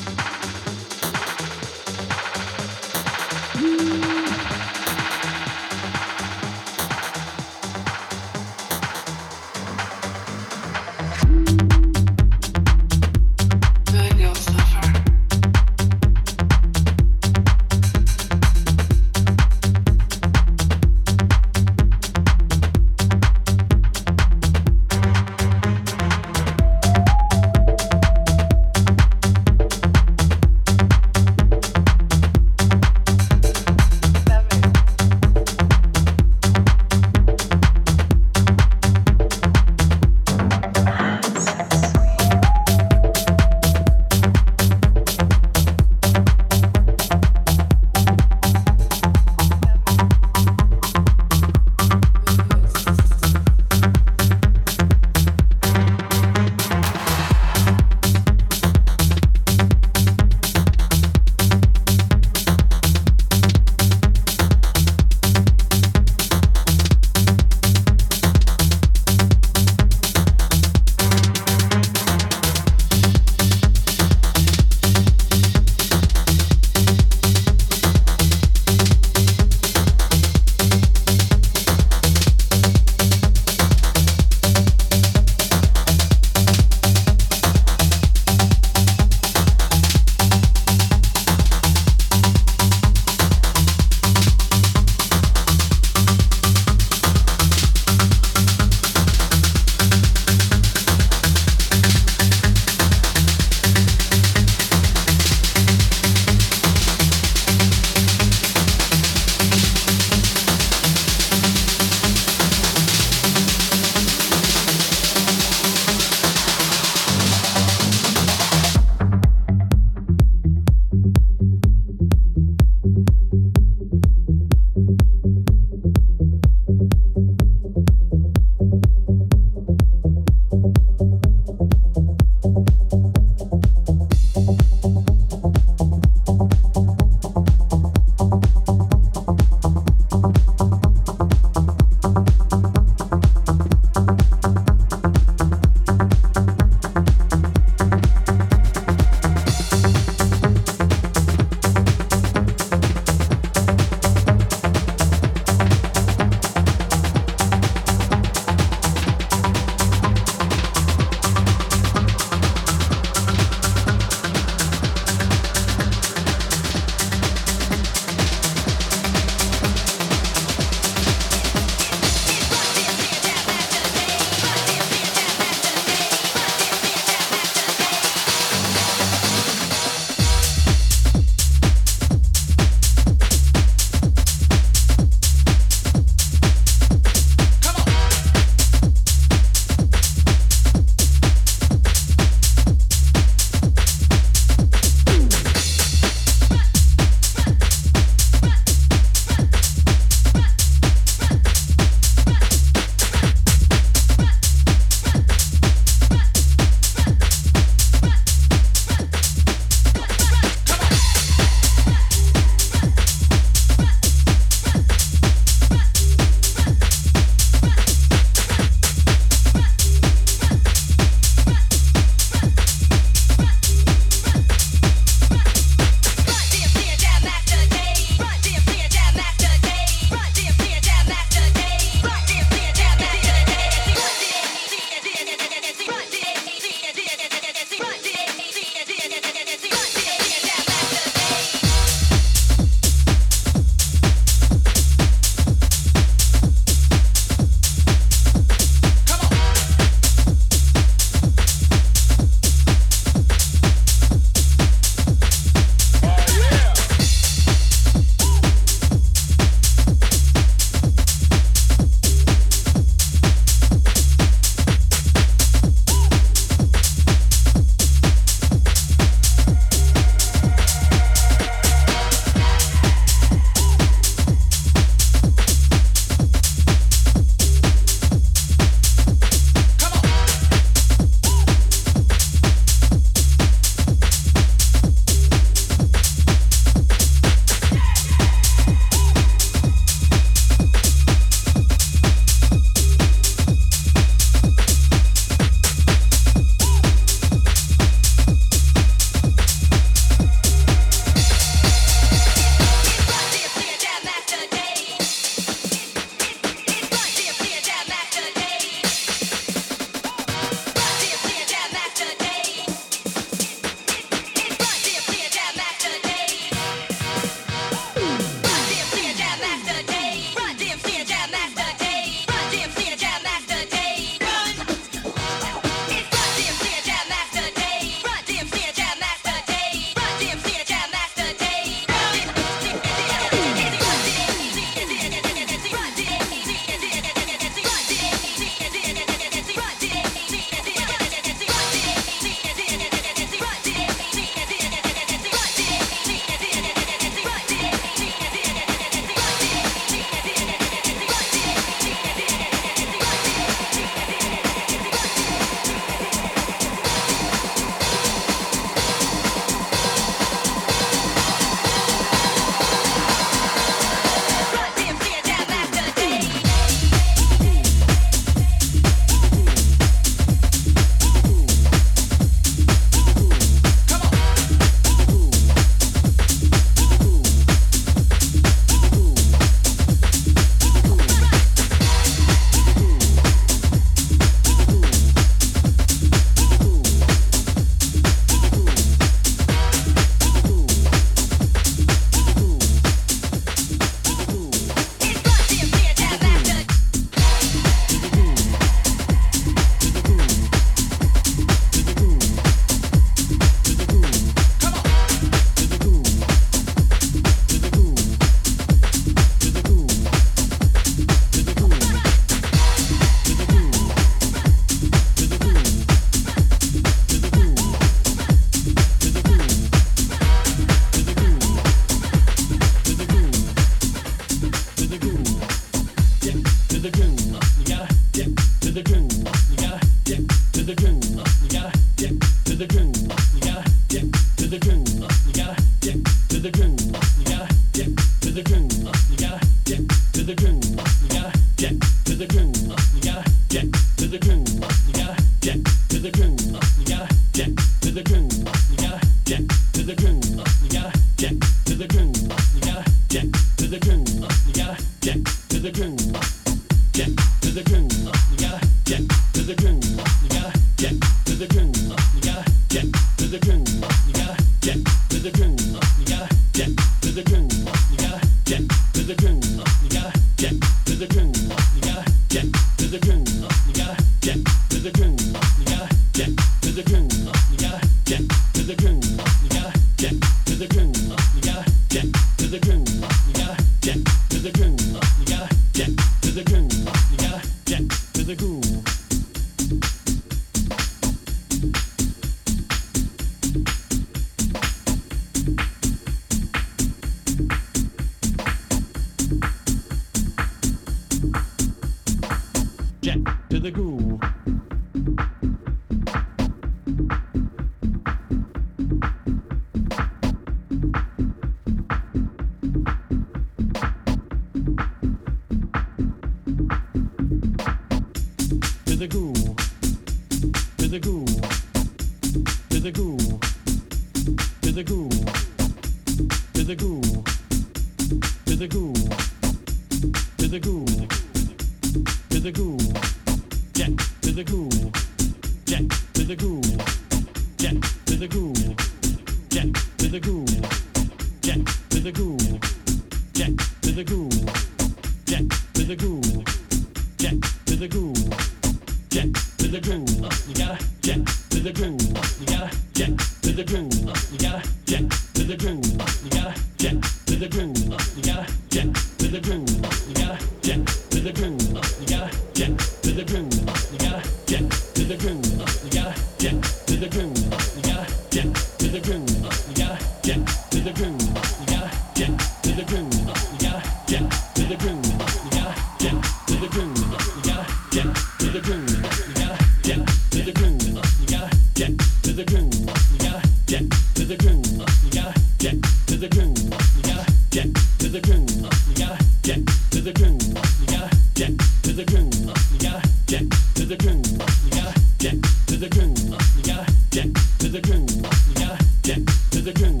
nigga do.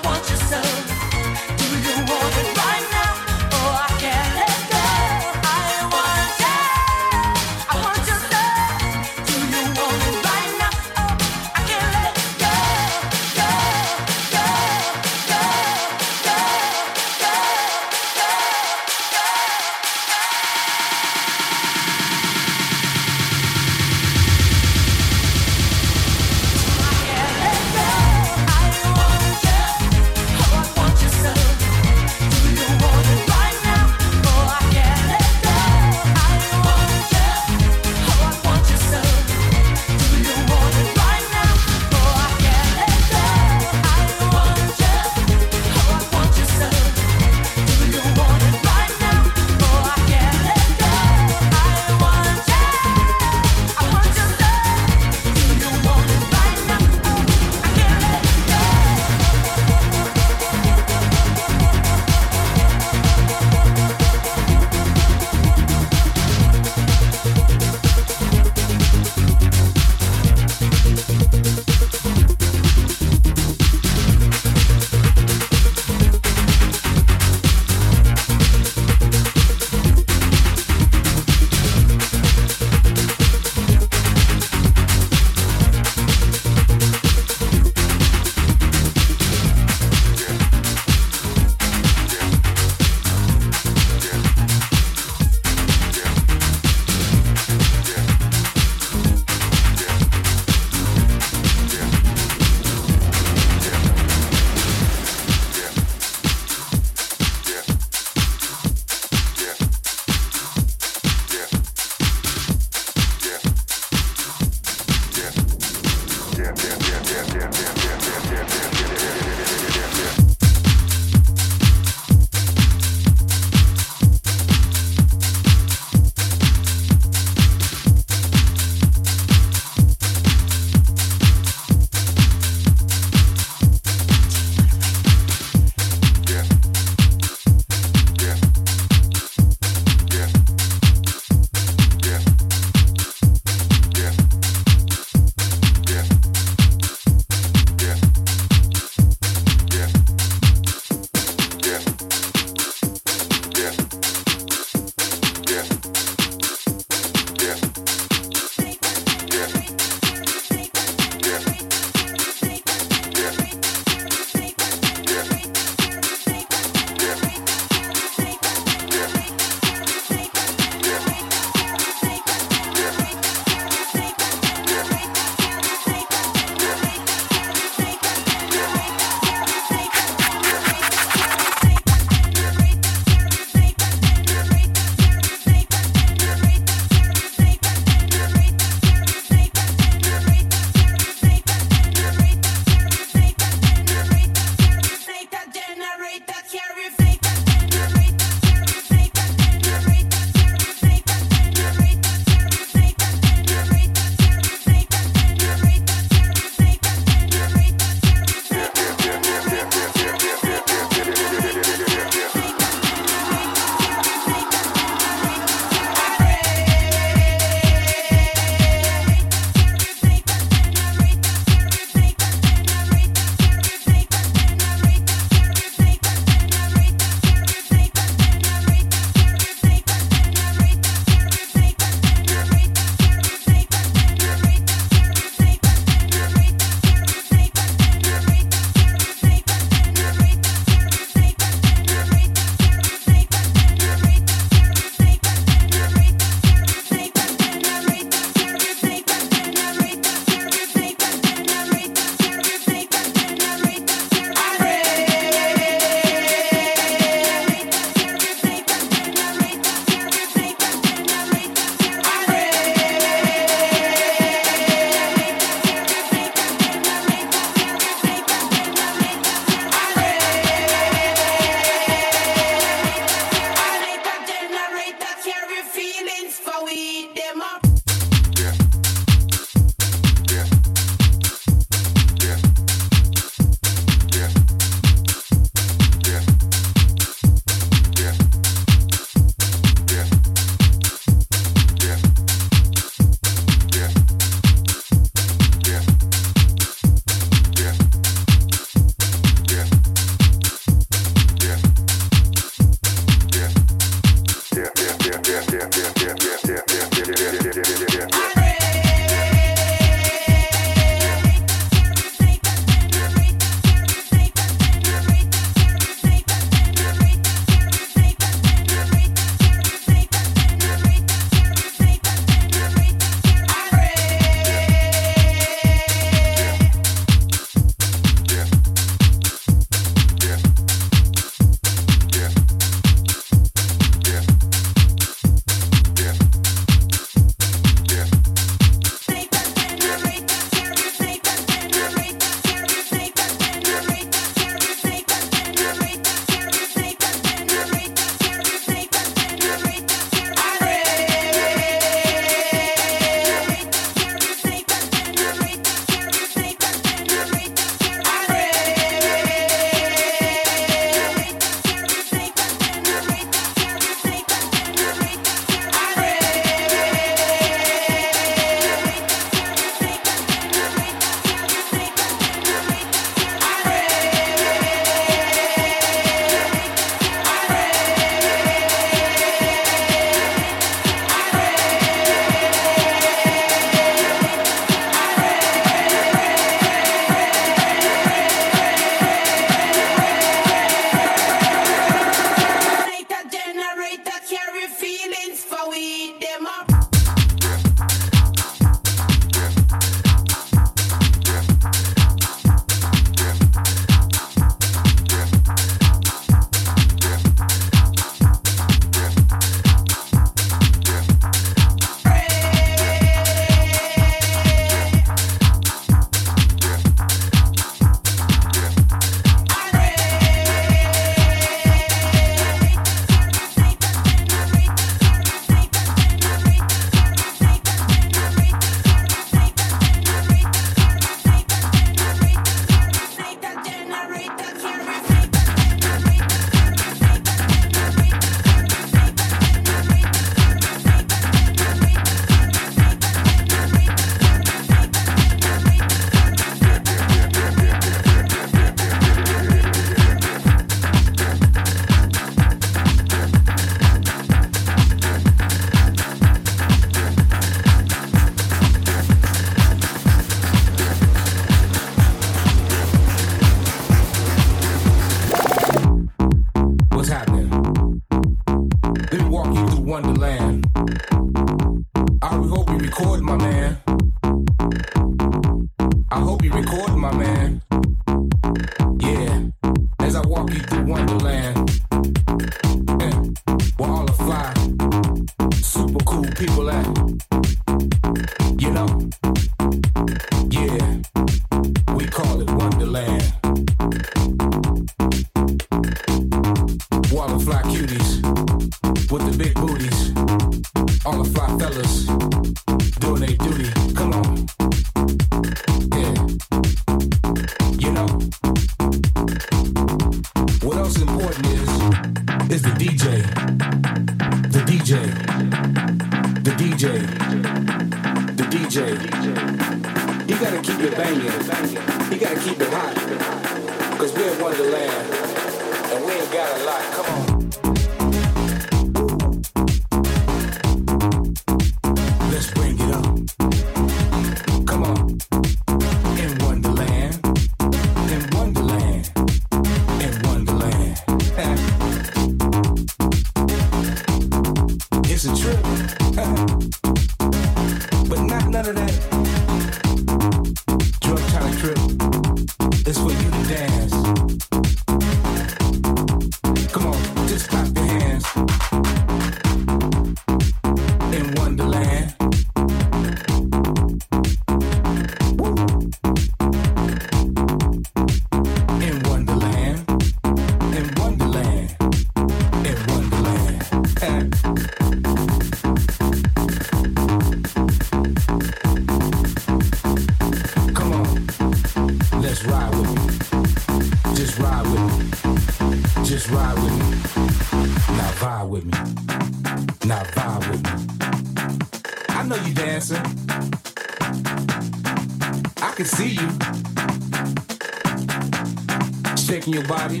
shaking your body,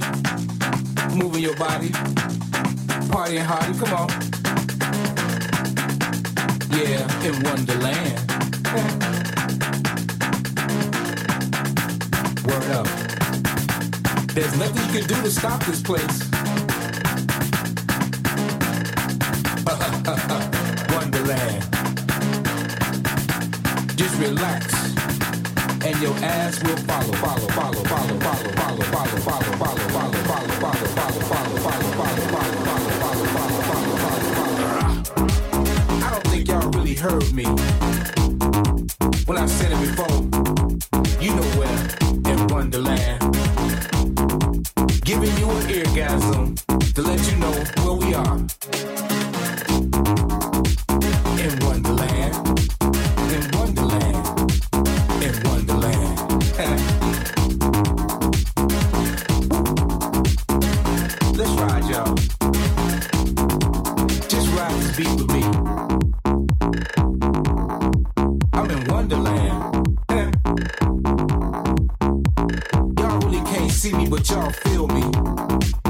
moving your body, partying hardy, come on. Yeah, in Wonderland. Word up. There's nothing you can do to stop this place. (laughs) Wonderland. Just relax, and your ass will. see me, but y'all feel me.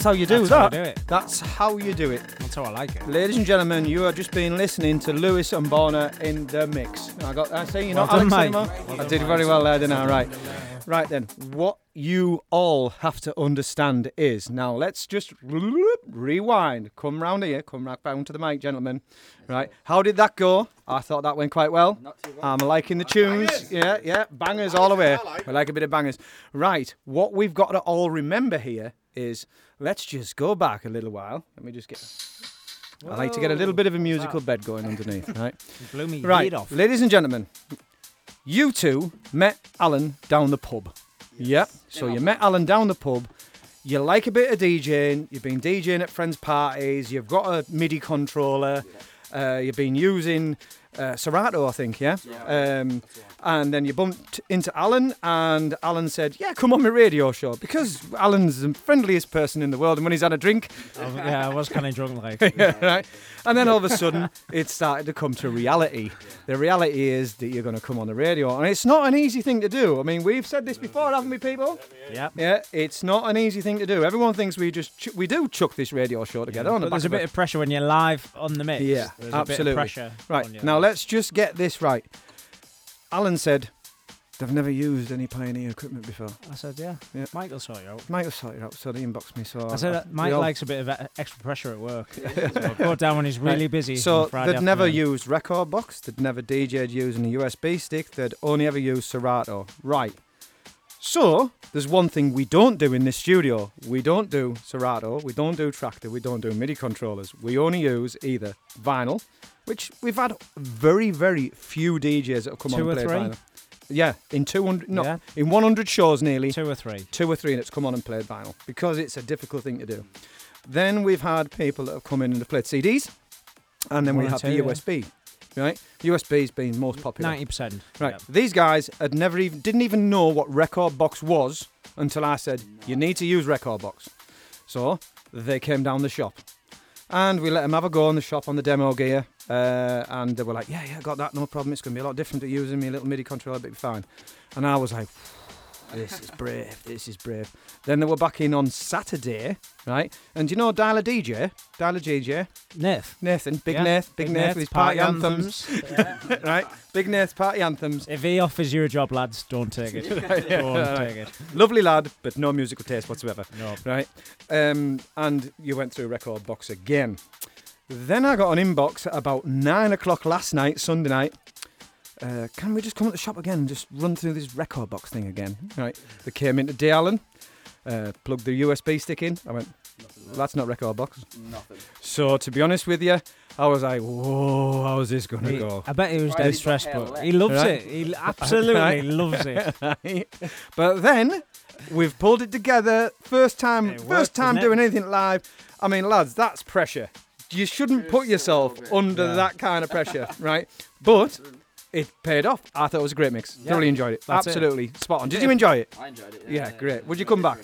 That's how you do That's that. you do it. That's how you do it. That's how I like it. Ladies and gentlemen, you have just been listening to Lewis and Borna in the mix. I got. I say you're Well not done, Alex mate. anymore. Well I did mate. very well there, didn't I? Right. Right then, what you all have to understand is now let's just rewind. Come round here. Come back down to the mic, gentlemen. Right. How did that go? I thought that went quite well. Not too well. I'm liking the tunes. Yeah, yeah. Bangers all the way. We like a bit of bangers. Right. What we've got to all remember here is let's just go back a little while. Let me just get. I like to get a little bit of a musical bed going underneath, (laughs) right? blew me right, off. ladies and gentlemen, you two met Alan down the pub. Yep. So you met Alan down the pub. You like a bit of DJing. You've been DJing at friends' parties. You've got a MIDI controller. Uh, you've been using uh, Serato, I think, yeah. Um, and then you bumped into Alan, and Alan said, "Yeah, come on my radio show," because Alan's the friendliest person in the world, and when he's had a drink, Oh, yeah, I was kind of drunk, like. (laughs) yeah, right. And then all of a sudden, it started to come to reality. The reality is that you're going to come on the radio, and it's not an easy thing to do. I mean, we've said this before, haven't we, people? Yeah. Yeah, it's not an easy thing to do. Everyone thinks we just ch- we do chuck this radio show together. on the there's a bit of pressure when you're live on the mix. yeah, There's absolutely. A bit of pressure right now, let's just get this right. Alan said they've never used any Pioneer equipment before. I said, yeah. Yeah. Michael saw you out. Michael sorted you out, so they inboxed me. So I said that uh, we Mike likes a bit of extra pressure at work. (laughs) so go down when he's really Right. busy. So they'd never used rekordbox. They'd never DJ'd using a USB stick. They'd only ever used Serato. Right. So there's one thing we don't do in this studio. We don't do Serato. We don't do Traktor. We don't do MIDI controllers. We only use either vinyl, which we've had very very few DJs that have come Two on or and played three? vinyl. Yeah, in 200, no, Yeah. in 100 shows nearly. Two or three. Two or three that's come on and played vinyl because it's a difficult thing to do. Then we've had people that have come in and have played CDs, and then One we or have two, the yeah. USB. Right, USB's been most popular. 90%. Right, yeah. these guys had never even didn't even know what rekordbox was until I said you need to use rekordbox. So they came down the shop, and we let them have a go on the shop on the demo gear. Uh, and they were like, "Yeah, yeah, got that, no problem. It's gonna be a lot different to using me little MIDI controller, but it'll be fine." And I was like, "This is brave. This is brave." Then they were back in on Saturday, right? And you know Dialer DJ, Dialer DJ, Nath. Nathan, Big Yeah, Nath, Big, Big Nath, Nath, with his party, party anthems, anthems. (laughs) right? Big Nath party anthems. If he offers you a job, lads, don't take it. (laughs) Yeah, don't right. take it. Lovely lad, but no musical taste whatsoever. No. Right? Um, and you went through rekordbox again. Then I got an inbox at about nine o'clock last night, Sunday night. Uh, can we just come at the shop again and just run through this rekordbox thing again? Right. They came into D Allen, uh, plugged the USB stick in. I went, that's not rekordbox. Nothing. So to be honest with you, I was like, whoa, how's this gonna go? I bet he was Right, dead stressed, but he loves Right. it. He absolutely (laughs) Right. loves it. (laughs) But then we've pulled it together. First time, It first time didn't it? doing anything live. I mean, lads, that's pressure. You shouldn't put yourself under Yeah. that kind of pressure, (laughs) right? But it paid off. I thought it was a great mix. Yeah. Thoroughly enjoyed it. That's it. Absolutely spot on. Did you enjoy it? I enjoyed it. Yeah, great. Would you come back?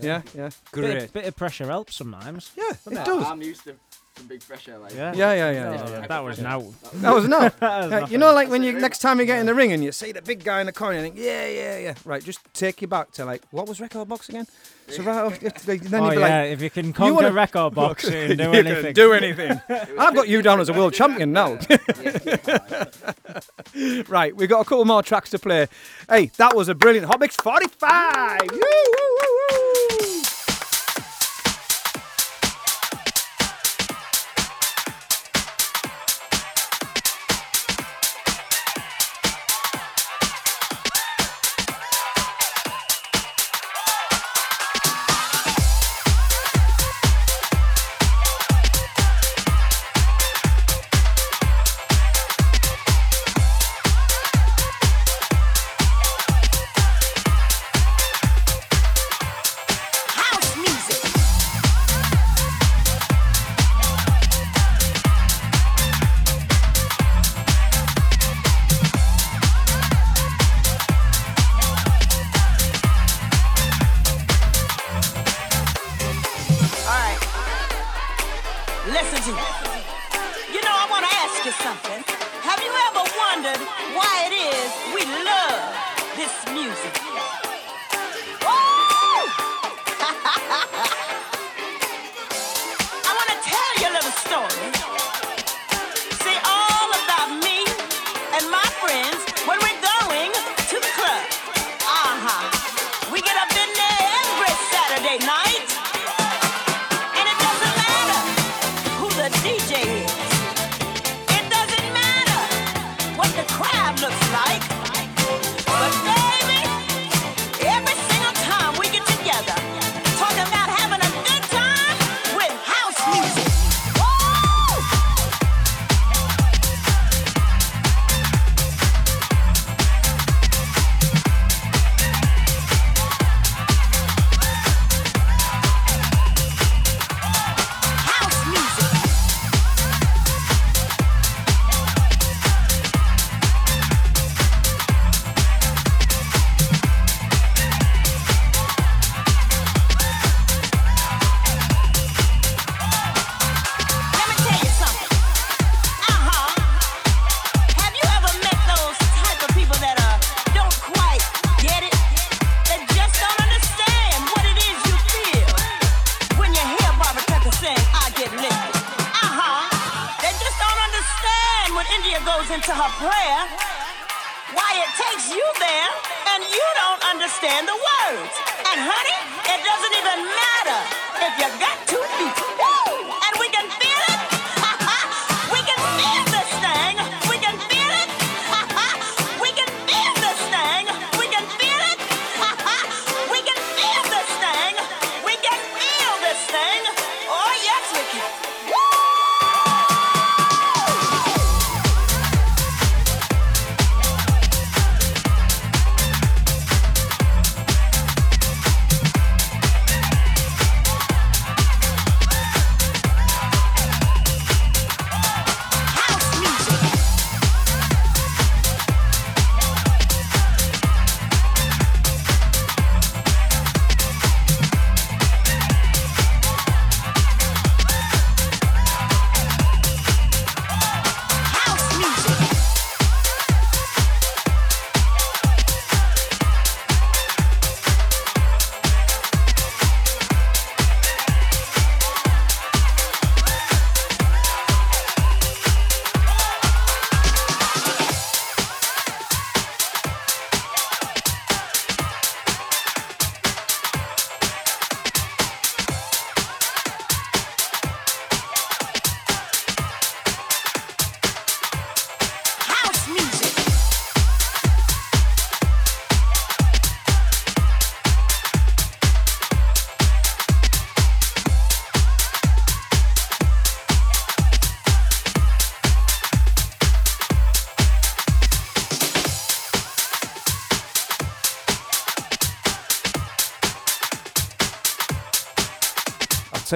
Yeah, yeah, Bit, great. bit of pressure helps sometimes. Yeah, doesn't it does. I'm used to some big pressure. Like, Yeah. Yeah, yeah, yeah. Oh, yeah, yeah. That was now. That was no. (laughs) That was Yeah, you know, like when you next time you get in the ring and you see the big guy in the corner, you think, yeah, yeah, yeah. Right, just take you back to like, what was rekordbox again? So right, then oh, you'd be oh, yeah, like, if you can you conquer wanna- record (laughs) box, you do anything. Do anything. (laughs) I've got you down as a world champion now. right, we've got a couple more tracks to play. Hey, that was a brilliant Hot Mix 45. Woo, woo, woo,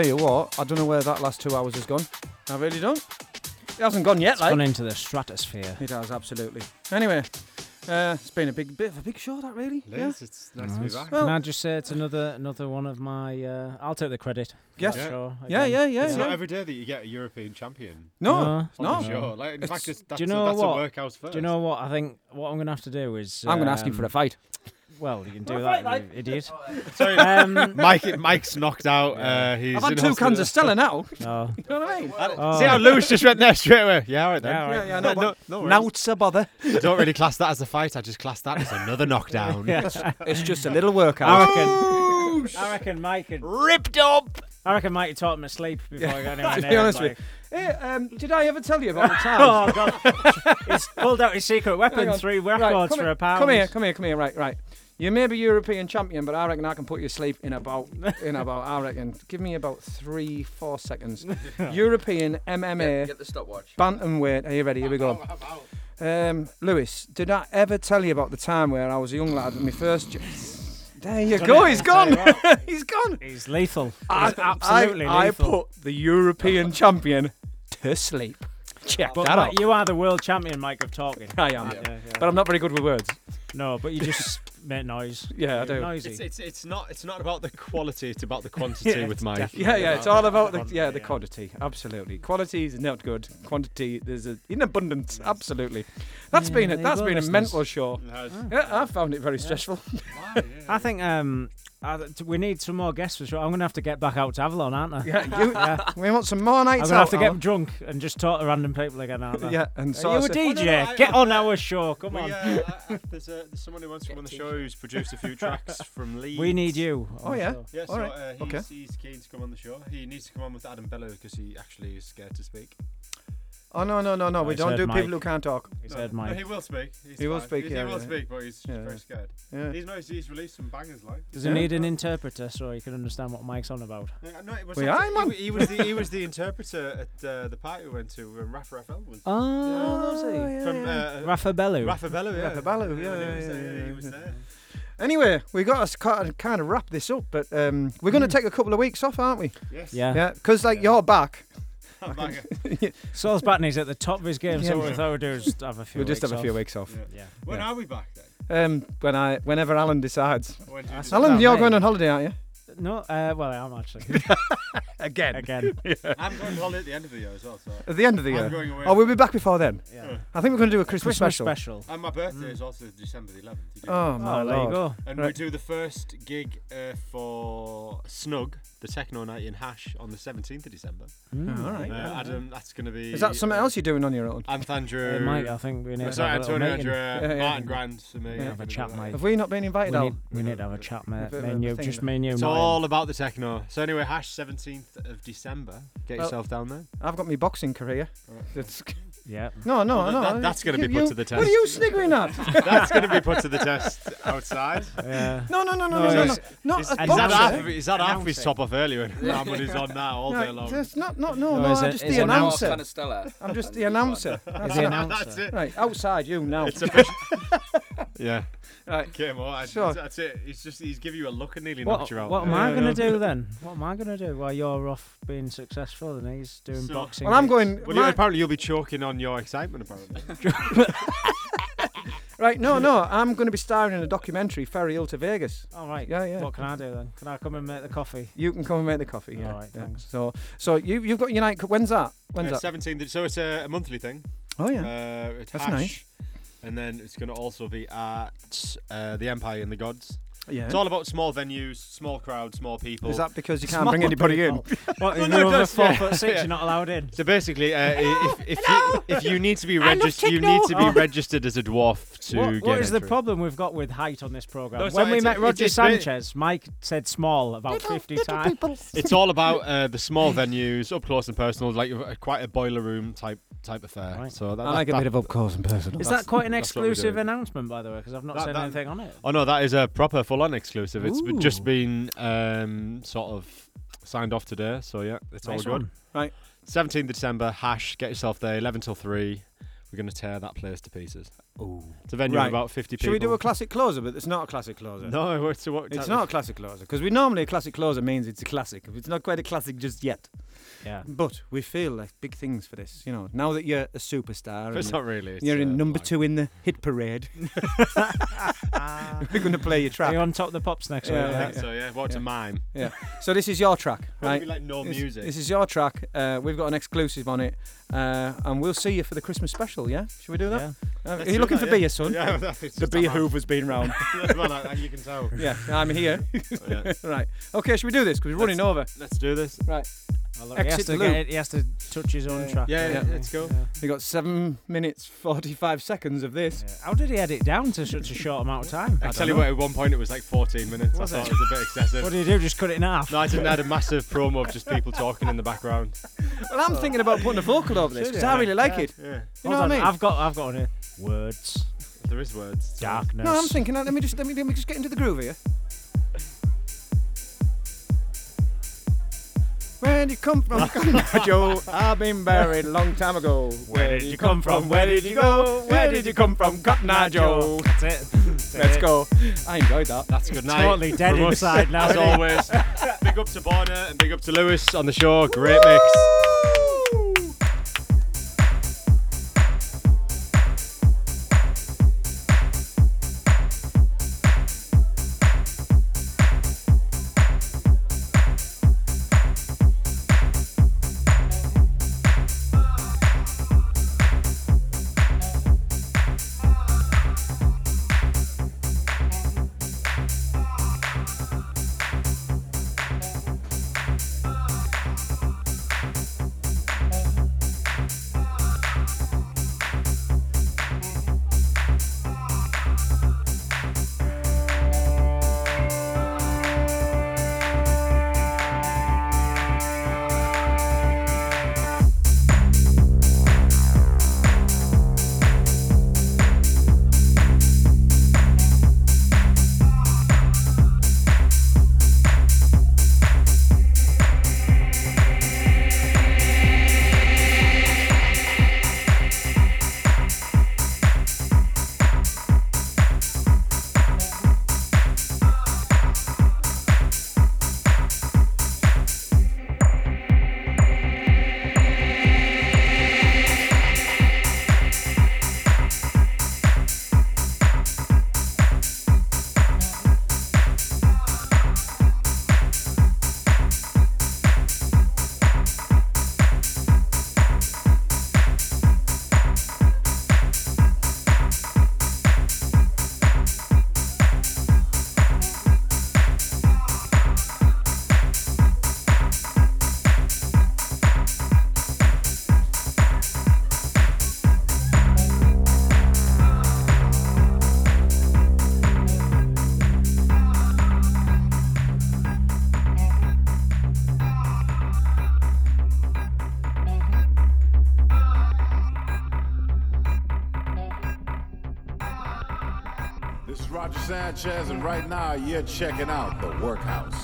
tell you what, I don't know where that last two hours has gone. I really don't. It hasn't gone yet, It's like. gone into the stratosphere. It has, absolutely. Anyway, uh, it's been a big bit of a big show, that really. It yeah. is, it's nice to be back. Can I just say it's another another one of my? Uh, I'll take the credit. Yes. that show Yeah, again. yeah, yeah, It's yeah. not every day that you get a European champion. No, No. on no. the show. Like, in It's- fact, it's, that's, do you know a, that's what? a workhouse first. Do you know what? I think what I'm going to have to do is. I'm going to ask him for a um, fight. Well, you can do that, you idiot. (laughs) (laughs) Sorry, Um, Mike. Mike's knocked out. Uh, he's I've had in two cans of Stella (laughs) now. No. You know what I mean? Oh. See how Lewis just went there straight away. Yeah, all right then. Yeah, all right. Yeah, yeah, no, no, no, but no worries. A bother. I don't really class that as a fight. I just class that as another knockdown. It's just a little workout. I workout. reckon. I reckon Mike had ripped up. I reckon Mike had taught him to sleep before he got anywhere to be him, honest like- with you. Hey, um, did I ever tell you about the time? Oh god! He's pulled out his secret weapon, on. three Right, records come for here, a pound. Come here, come here, come here. Right, right. You may be European champion, but I reckon I can put you to sleep in about in (laughs) about. I reckon. Give me about three, four seconds. (laughs) European MMA Get, get the stopwatch. bantamweight. Are you ready? Here we go. (laughs) Um, Lewis, did I ever tell you about the time where I was a young lad and my first? jo- There you Done go. it, He's I tell you gone. he's gone. He's lethal. I, absolutely I, I lethal. put the European champion to sleep. Check But that out. you are the world champion, Mike, of talking. I am, Yeah, yeah. but I'm not very good with words. No, but you just make noise. (laughs) Yeah, I do. Noisy. It's, it's it's not it's not about the quality. It's about the (laughs) quantity Yeah, with Mike. Yeah, yeah, it's all about the quantity, yeah the yeah. quantity. Absolutely, quality is not good. Quantity there's a, in abundance. Absolutely, that's Yeah, been a, that's been a mental show. Yeah, I found it very stressful. I think um, Uh, we need some more guests for sure. I'm going to have to get back out to Avalon, aren't I? Yeah, you- we want some more nights I'm going to have out, to get Alan. drunk and just talk to random people again, aren't I? Yeah, and Are you of a DJ? Oh, no, no, I- get on our show. Come We, on. uh, (laughs) I- I- there's, a, there's someone who wants to come on the show who's produced a few (laughs) tracks from Leeds. We need you on Oh, the yeah? show. Yeah, so All right, uh, he's, okay. he's keen to come on the show. He needs to come on with Adam Bello because he actually is scared to speak. Oh no no no no! we he's don't heard do Mike. people who can't talk. He No, heard no, Mike. he will speak. He's He will fine. speak, He, yeah, he will yeah. speak, but he's Yeah, very scared. Yeah. He's nice. He's released some bangers, like. Does he need an interpreter so he can understand what Mike's on about? Yeah, no, it was We actually- are, man. He, he was the he was the interpreter at uh, the party we went to when Rafa Rafael was. Oh, was he? yeah, From yeah. uh, Rafa Bellu. Rafa Bello, yeah. Rafa Bello, yeah, he yeah, was yeah, there, yeah, he was yeah. there. Anyway, we got to kind of, kind of wrap this up, but um, we're going to take a couple of weeks off, aren't we? Yes. Yeah. Yeah, because like you're back. I'm (laughs) back. Saul's Batney's at the top of his game, so what we thought we'd do is have a few We'll just weeks have a few off. weeks off. Yeah. Yeah. When Yeah. are we back then? Um, when I, whenever Alan decides. When do decide? Alan, you're going on holiday, aren't you? No, uh, well, I am actually. Again. Again. I'm going on holiday at the end of the year as well. So. At the end of the I'm year. going away. Oh, we'll be back before then. Yeah. I think we're going to do a Christmas, Christmas special. special. And my birthday is also December the 11th. you do. Oh my Oh, there you lord. go. And we do the first gig uh, for Snug, the techno night in Hash, on the 17th of December. Mm. all right. Uh, Adam, that's going to be. Is that something uh, else you're doing on your own? Anthony, Uh, Mike, I think we need to sorry, have a little Antonio, meeting. Andrew, Yeah, yeah. Martin Grand, for me. Yeah, I'm have a chat, mate. Have we not been invited We out? need, we need to have a chat, mate. bit of Me and you, thing just then. me and you. It's not him. All about the techno. So anyway, Hash 17th of December. Get Well- yourself down there. I've got my boxing career. That's, Yeah. no, no, Well, no. that- that's gonna be put you- to the test. What are you sniggering at? (laughs) That's going to be put to the test outside. (laughs) Yeah. no, no, no, no, No, no, no, no. Not Is, a is that boxer. half, is that half his top off earlier and Ramon's on now all day long? that's not, not, no, No, no. is I'm just the announcer. Kind of Stella. I'm just the announcer. (laughs) That's the it. announcer. Right, outside you now. It's official. yeah. Right. Game on. I- So- That's it. He's just he's give you a look and nearly What, knocked you out. what am there. I going to do (laughs) then? What am I going to do while you're off being successful and he's doing So- boxing? Well, I'm going. Well, you, my- apparently you'll be choking on your excitement. Apparently. (laughs) right, no, no. I'm going to be starring in a documentary, Ferryhill to Vegas. All right. Yeah, yeah. What can I do then? Can I come and make the coffee? You can come and make the coffee. Yeah. All right, yeah. thanks. So, so you you've got your night. When's that? When's Uh, that? 17th. So it's a, a monthly thing. Oh yeah. Uh, it's That's Hash, nice. And then it's going to also be at uh, the Empire and the Gods. Yeah. It's all about small venues, small crowds, small people. Is that because you can't Small bring anybody in? (laughs) What, Well, if no, you're it over four yeah. foot six, you're not allowed in. So basically, uh, i- if, if you if you need to be registered, you need to be registered as a dwarf to What, get what is the entry. problem we've got with height on this program? No, it's when not- we it's- met it's- Roger it's ba- Sanchez, Mike said small about 50 times. It's all about uh, the small venues, up close and personal, like uh, quite a boiler room type type affair. Right. So that, I like that, a bit of up close and personal. Is that quite an that's what we're exclusive announcement, by the way? Because I've not That- seen that- anything on it. Oh no, that is a proper full-on exclusive. It's b- just been um, sort of signed off today. So yeah, it's Nice all good. one. Right. 17th of December, hash. Get yourself there. 11 till three. We're gonna tear that place to pieces. Ooh. It's a venue Right. of about 50 people. Should we do a classic closer? But it's not a classic closer. No, it's, a, what, It's not a classic closer because we normally a classic closer means it's a classic. It's not quite a classic just yet. Yeah. But we feel like big things for this. You know, now that you're a superstar, It's not really. It's, you're in uh, number like- two in the hit parade. (laughs) (laughs) We're going to play your Are track. You're on top of the pops next Yeah, week? Yeah, yeah. So yeah, what's Yeah. a mime? Yeah. So this is your track, right? don't like no This- music? This is your track. Uh, we've got an exclusive on it, uh, and we'll see you for the Christmas special. Yeah, should we do that? Yeah. Let's are you do looking that, for yeah. (laughs) beer, son. Yeah, that's, the beer hoover's been round. (laughs) well, you can tell. yeah, I'm here. (laughs) Yeah. right. Okay, should we do this? Because we're running over. Let's do this. Right. Well, look, he, has to the get loop. it, he has to touch his own track. Yeah, doesn't he? let's go. We got seven minutes forty-five seconds of this. Yeah. How did he edit down to such a short amount of time? I tell you what, at one point it was like 14 minutes. Was I thought it? it was a bit excessive. What did you do? Just cut it in half? No, I didn't. I had a massive promo of just people talking in the background. Well, I'm thinking about putting a vocal over this because? I really like Yeah, it. Yeah. You know Hold what on, I mean? I've got, I've got on here. Words, There is words. darkness. No, I'm thinking. Let me just let me, let me just get into the groove here. Where did you come from, (laughs) Joe? I've been buried a long time ago. Where did you come from? Where did you go? Where did you come from, Cotton Eye Joe? That's it. That's Let's it. go. I enjoyed that. That's a good night. Totally dead from us, inside now, As (laughs) always. big up to Borna and big up to Lewis on the show. Great mix. You're checking out the Workhouse.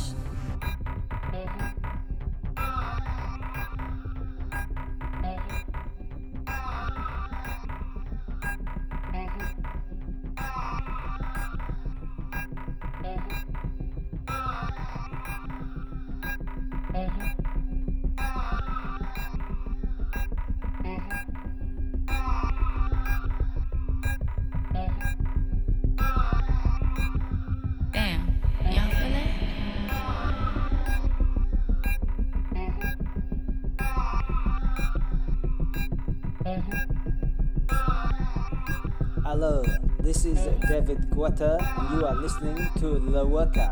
And you are listening to The Workhouse.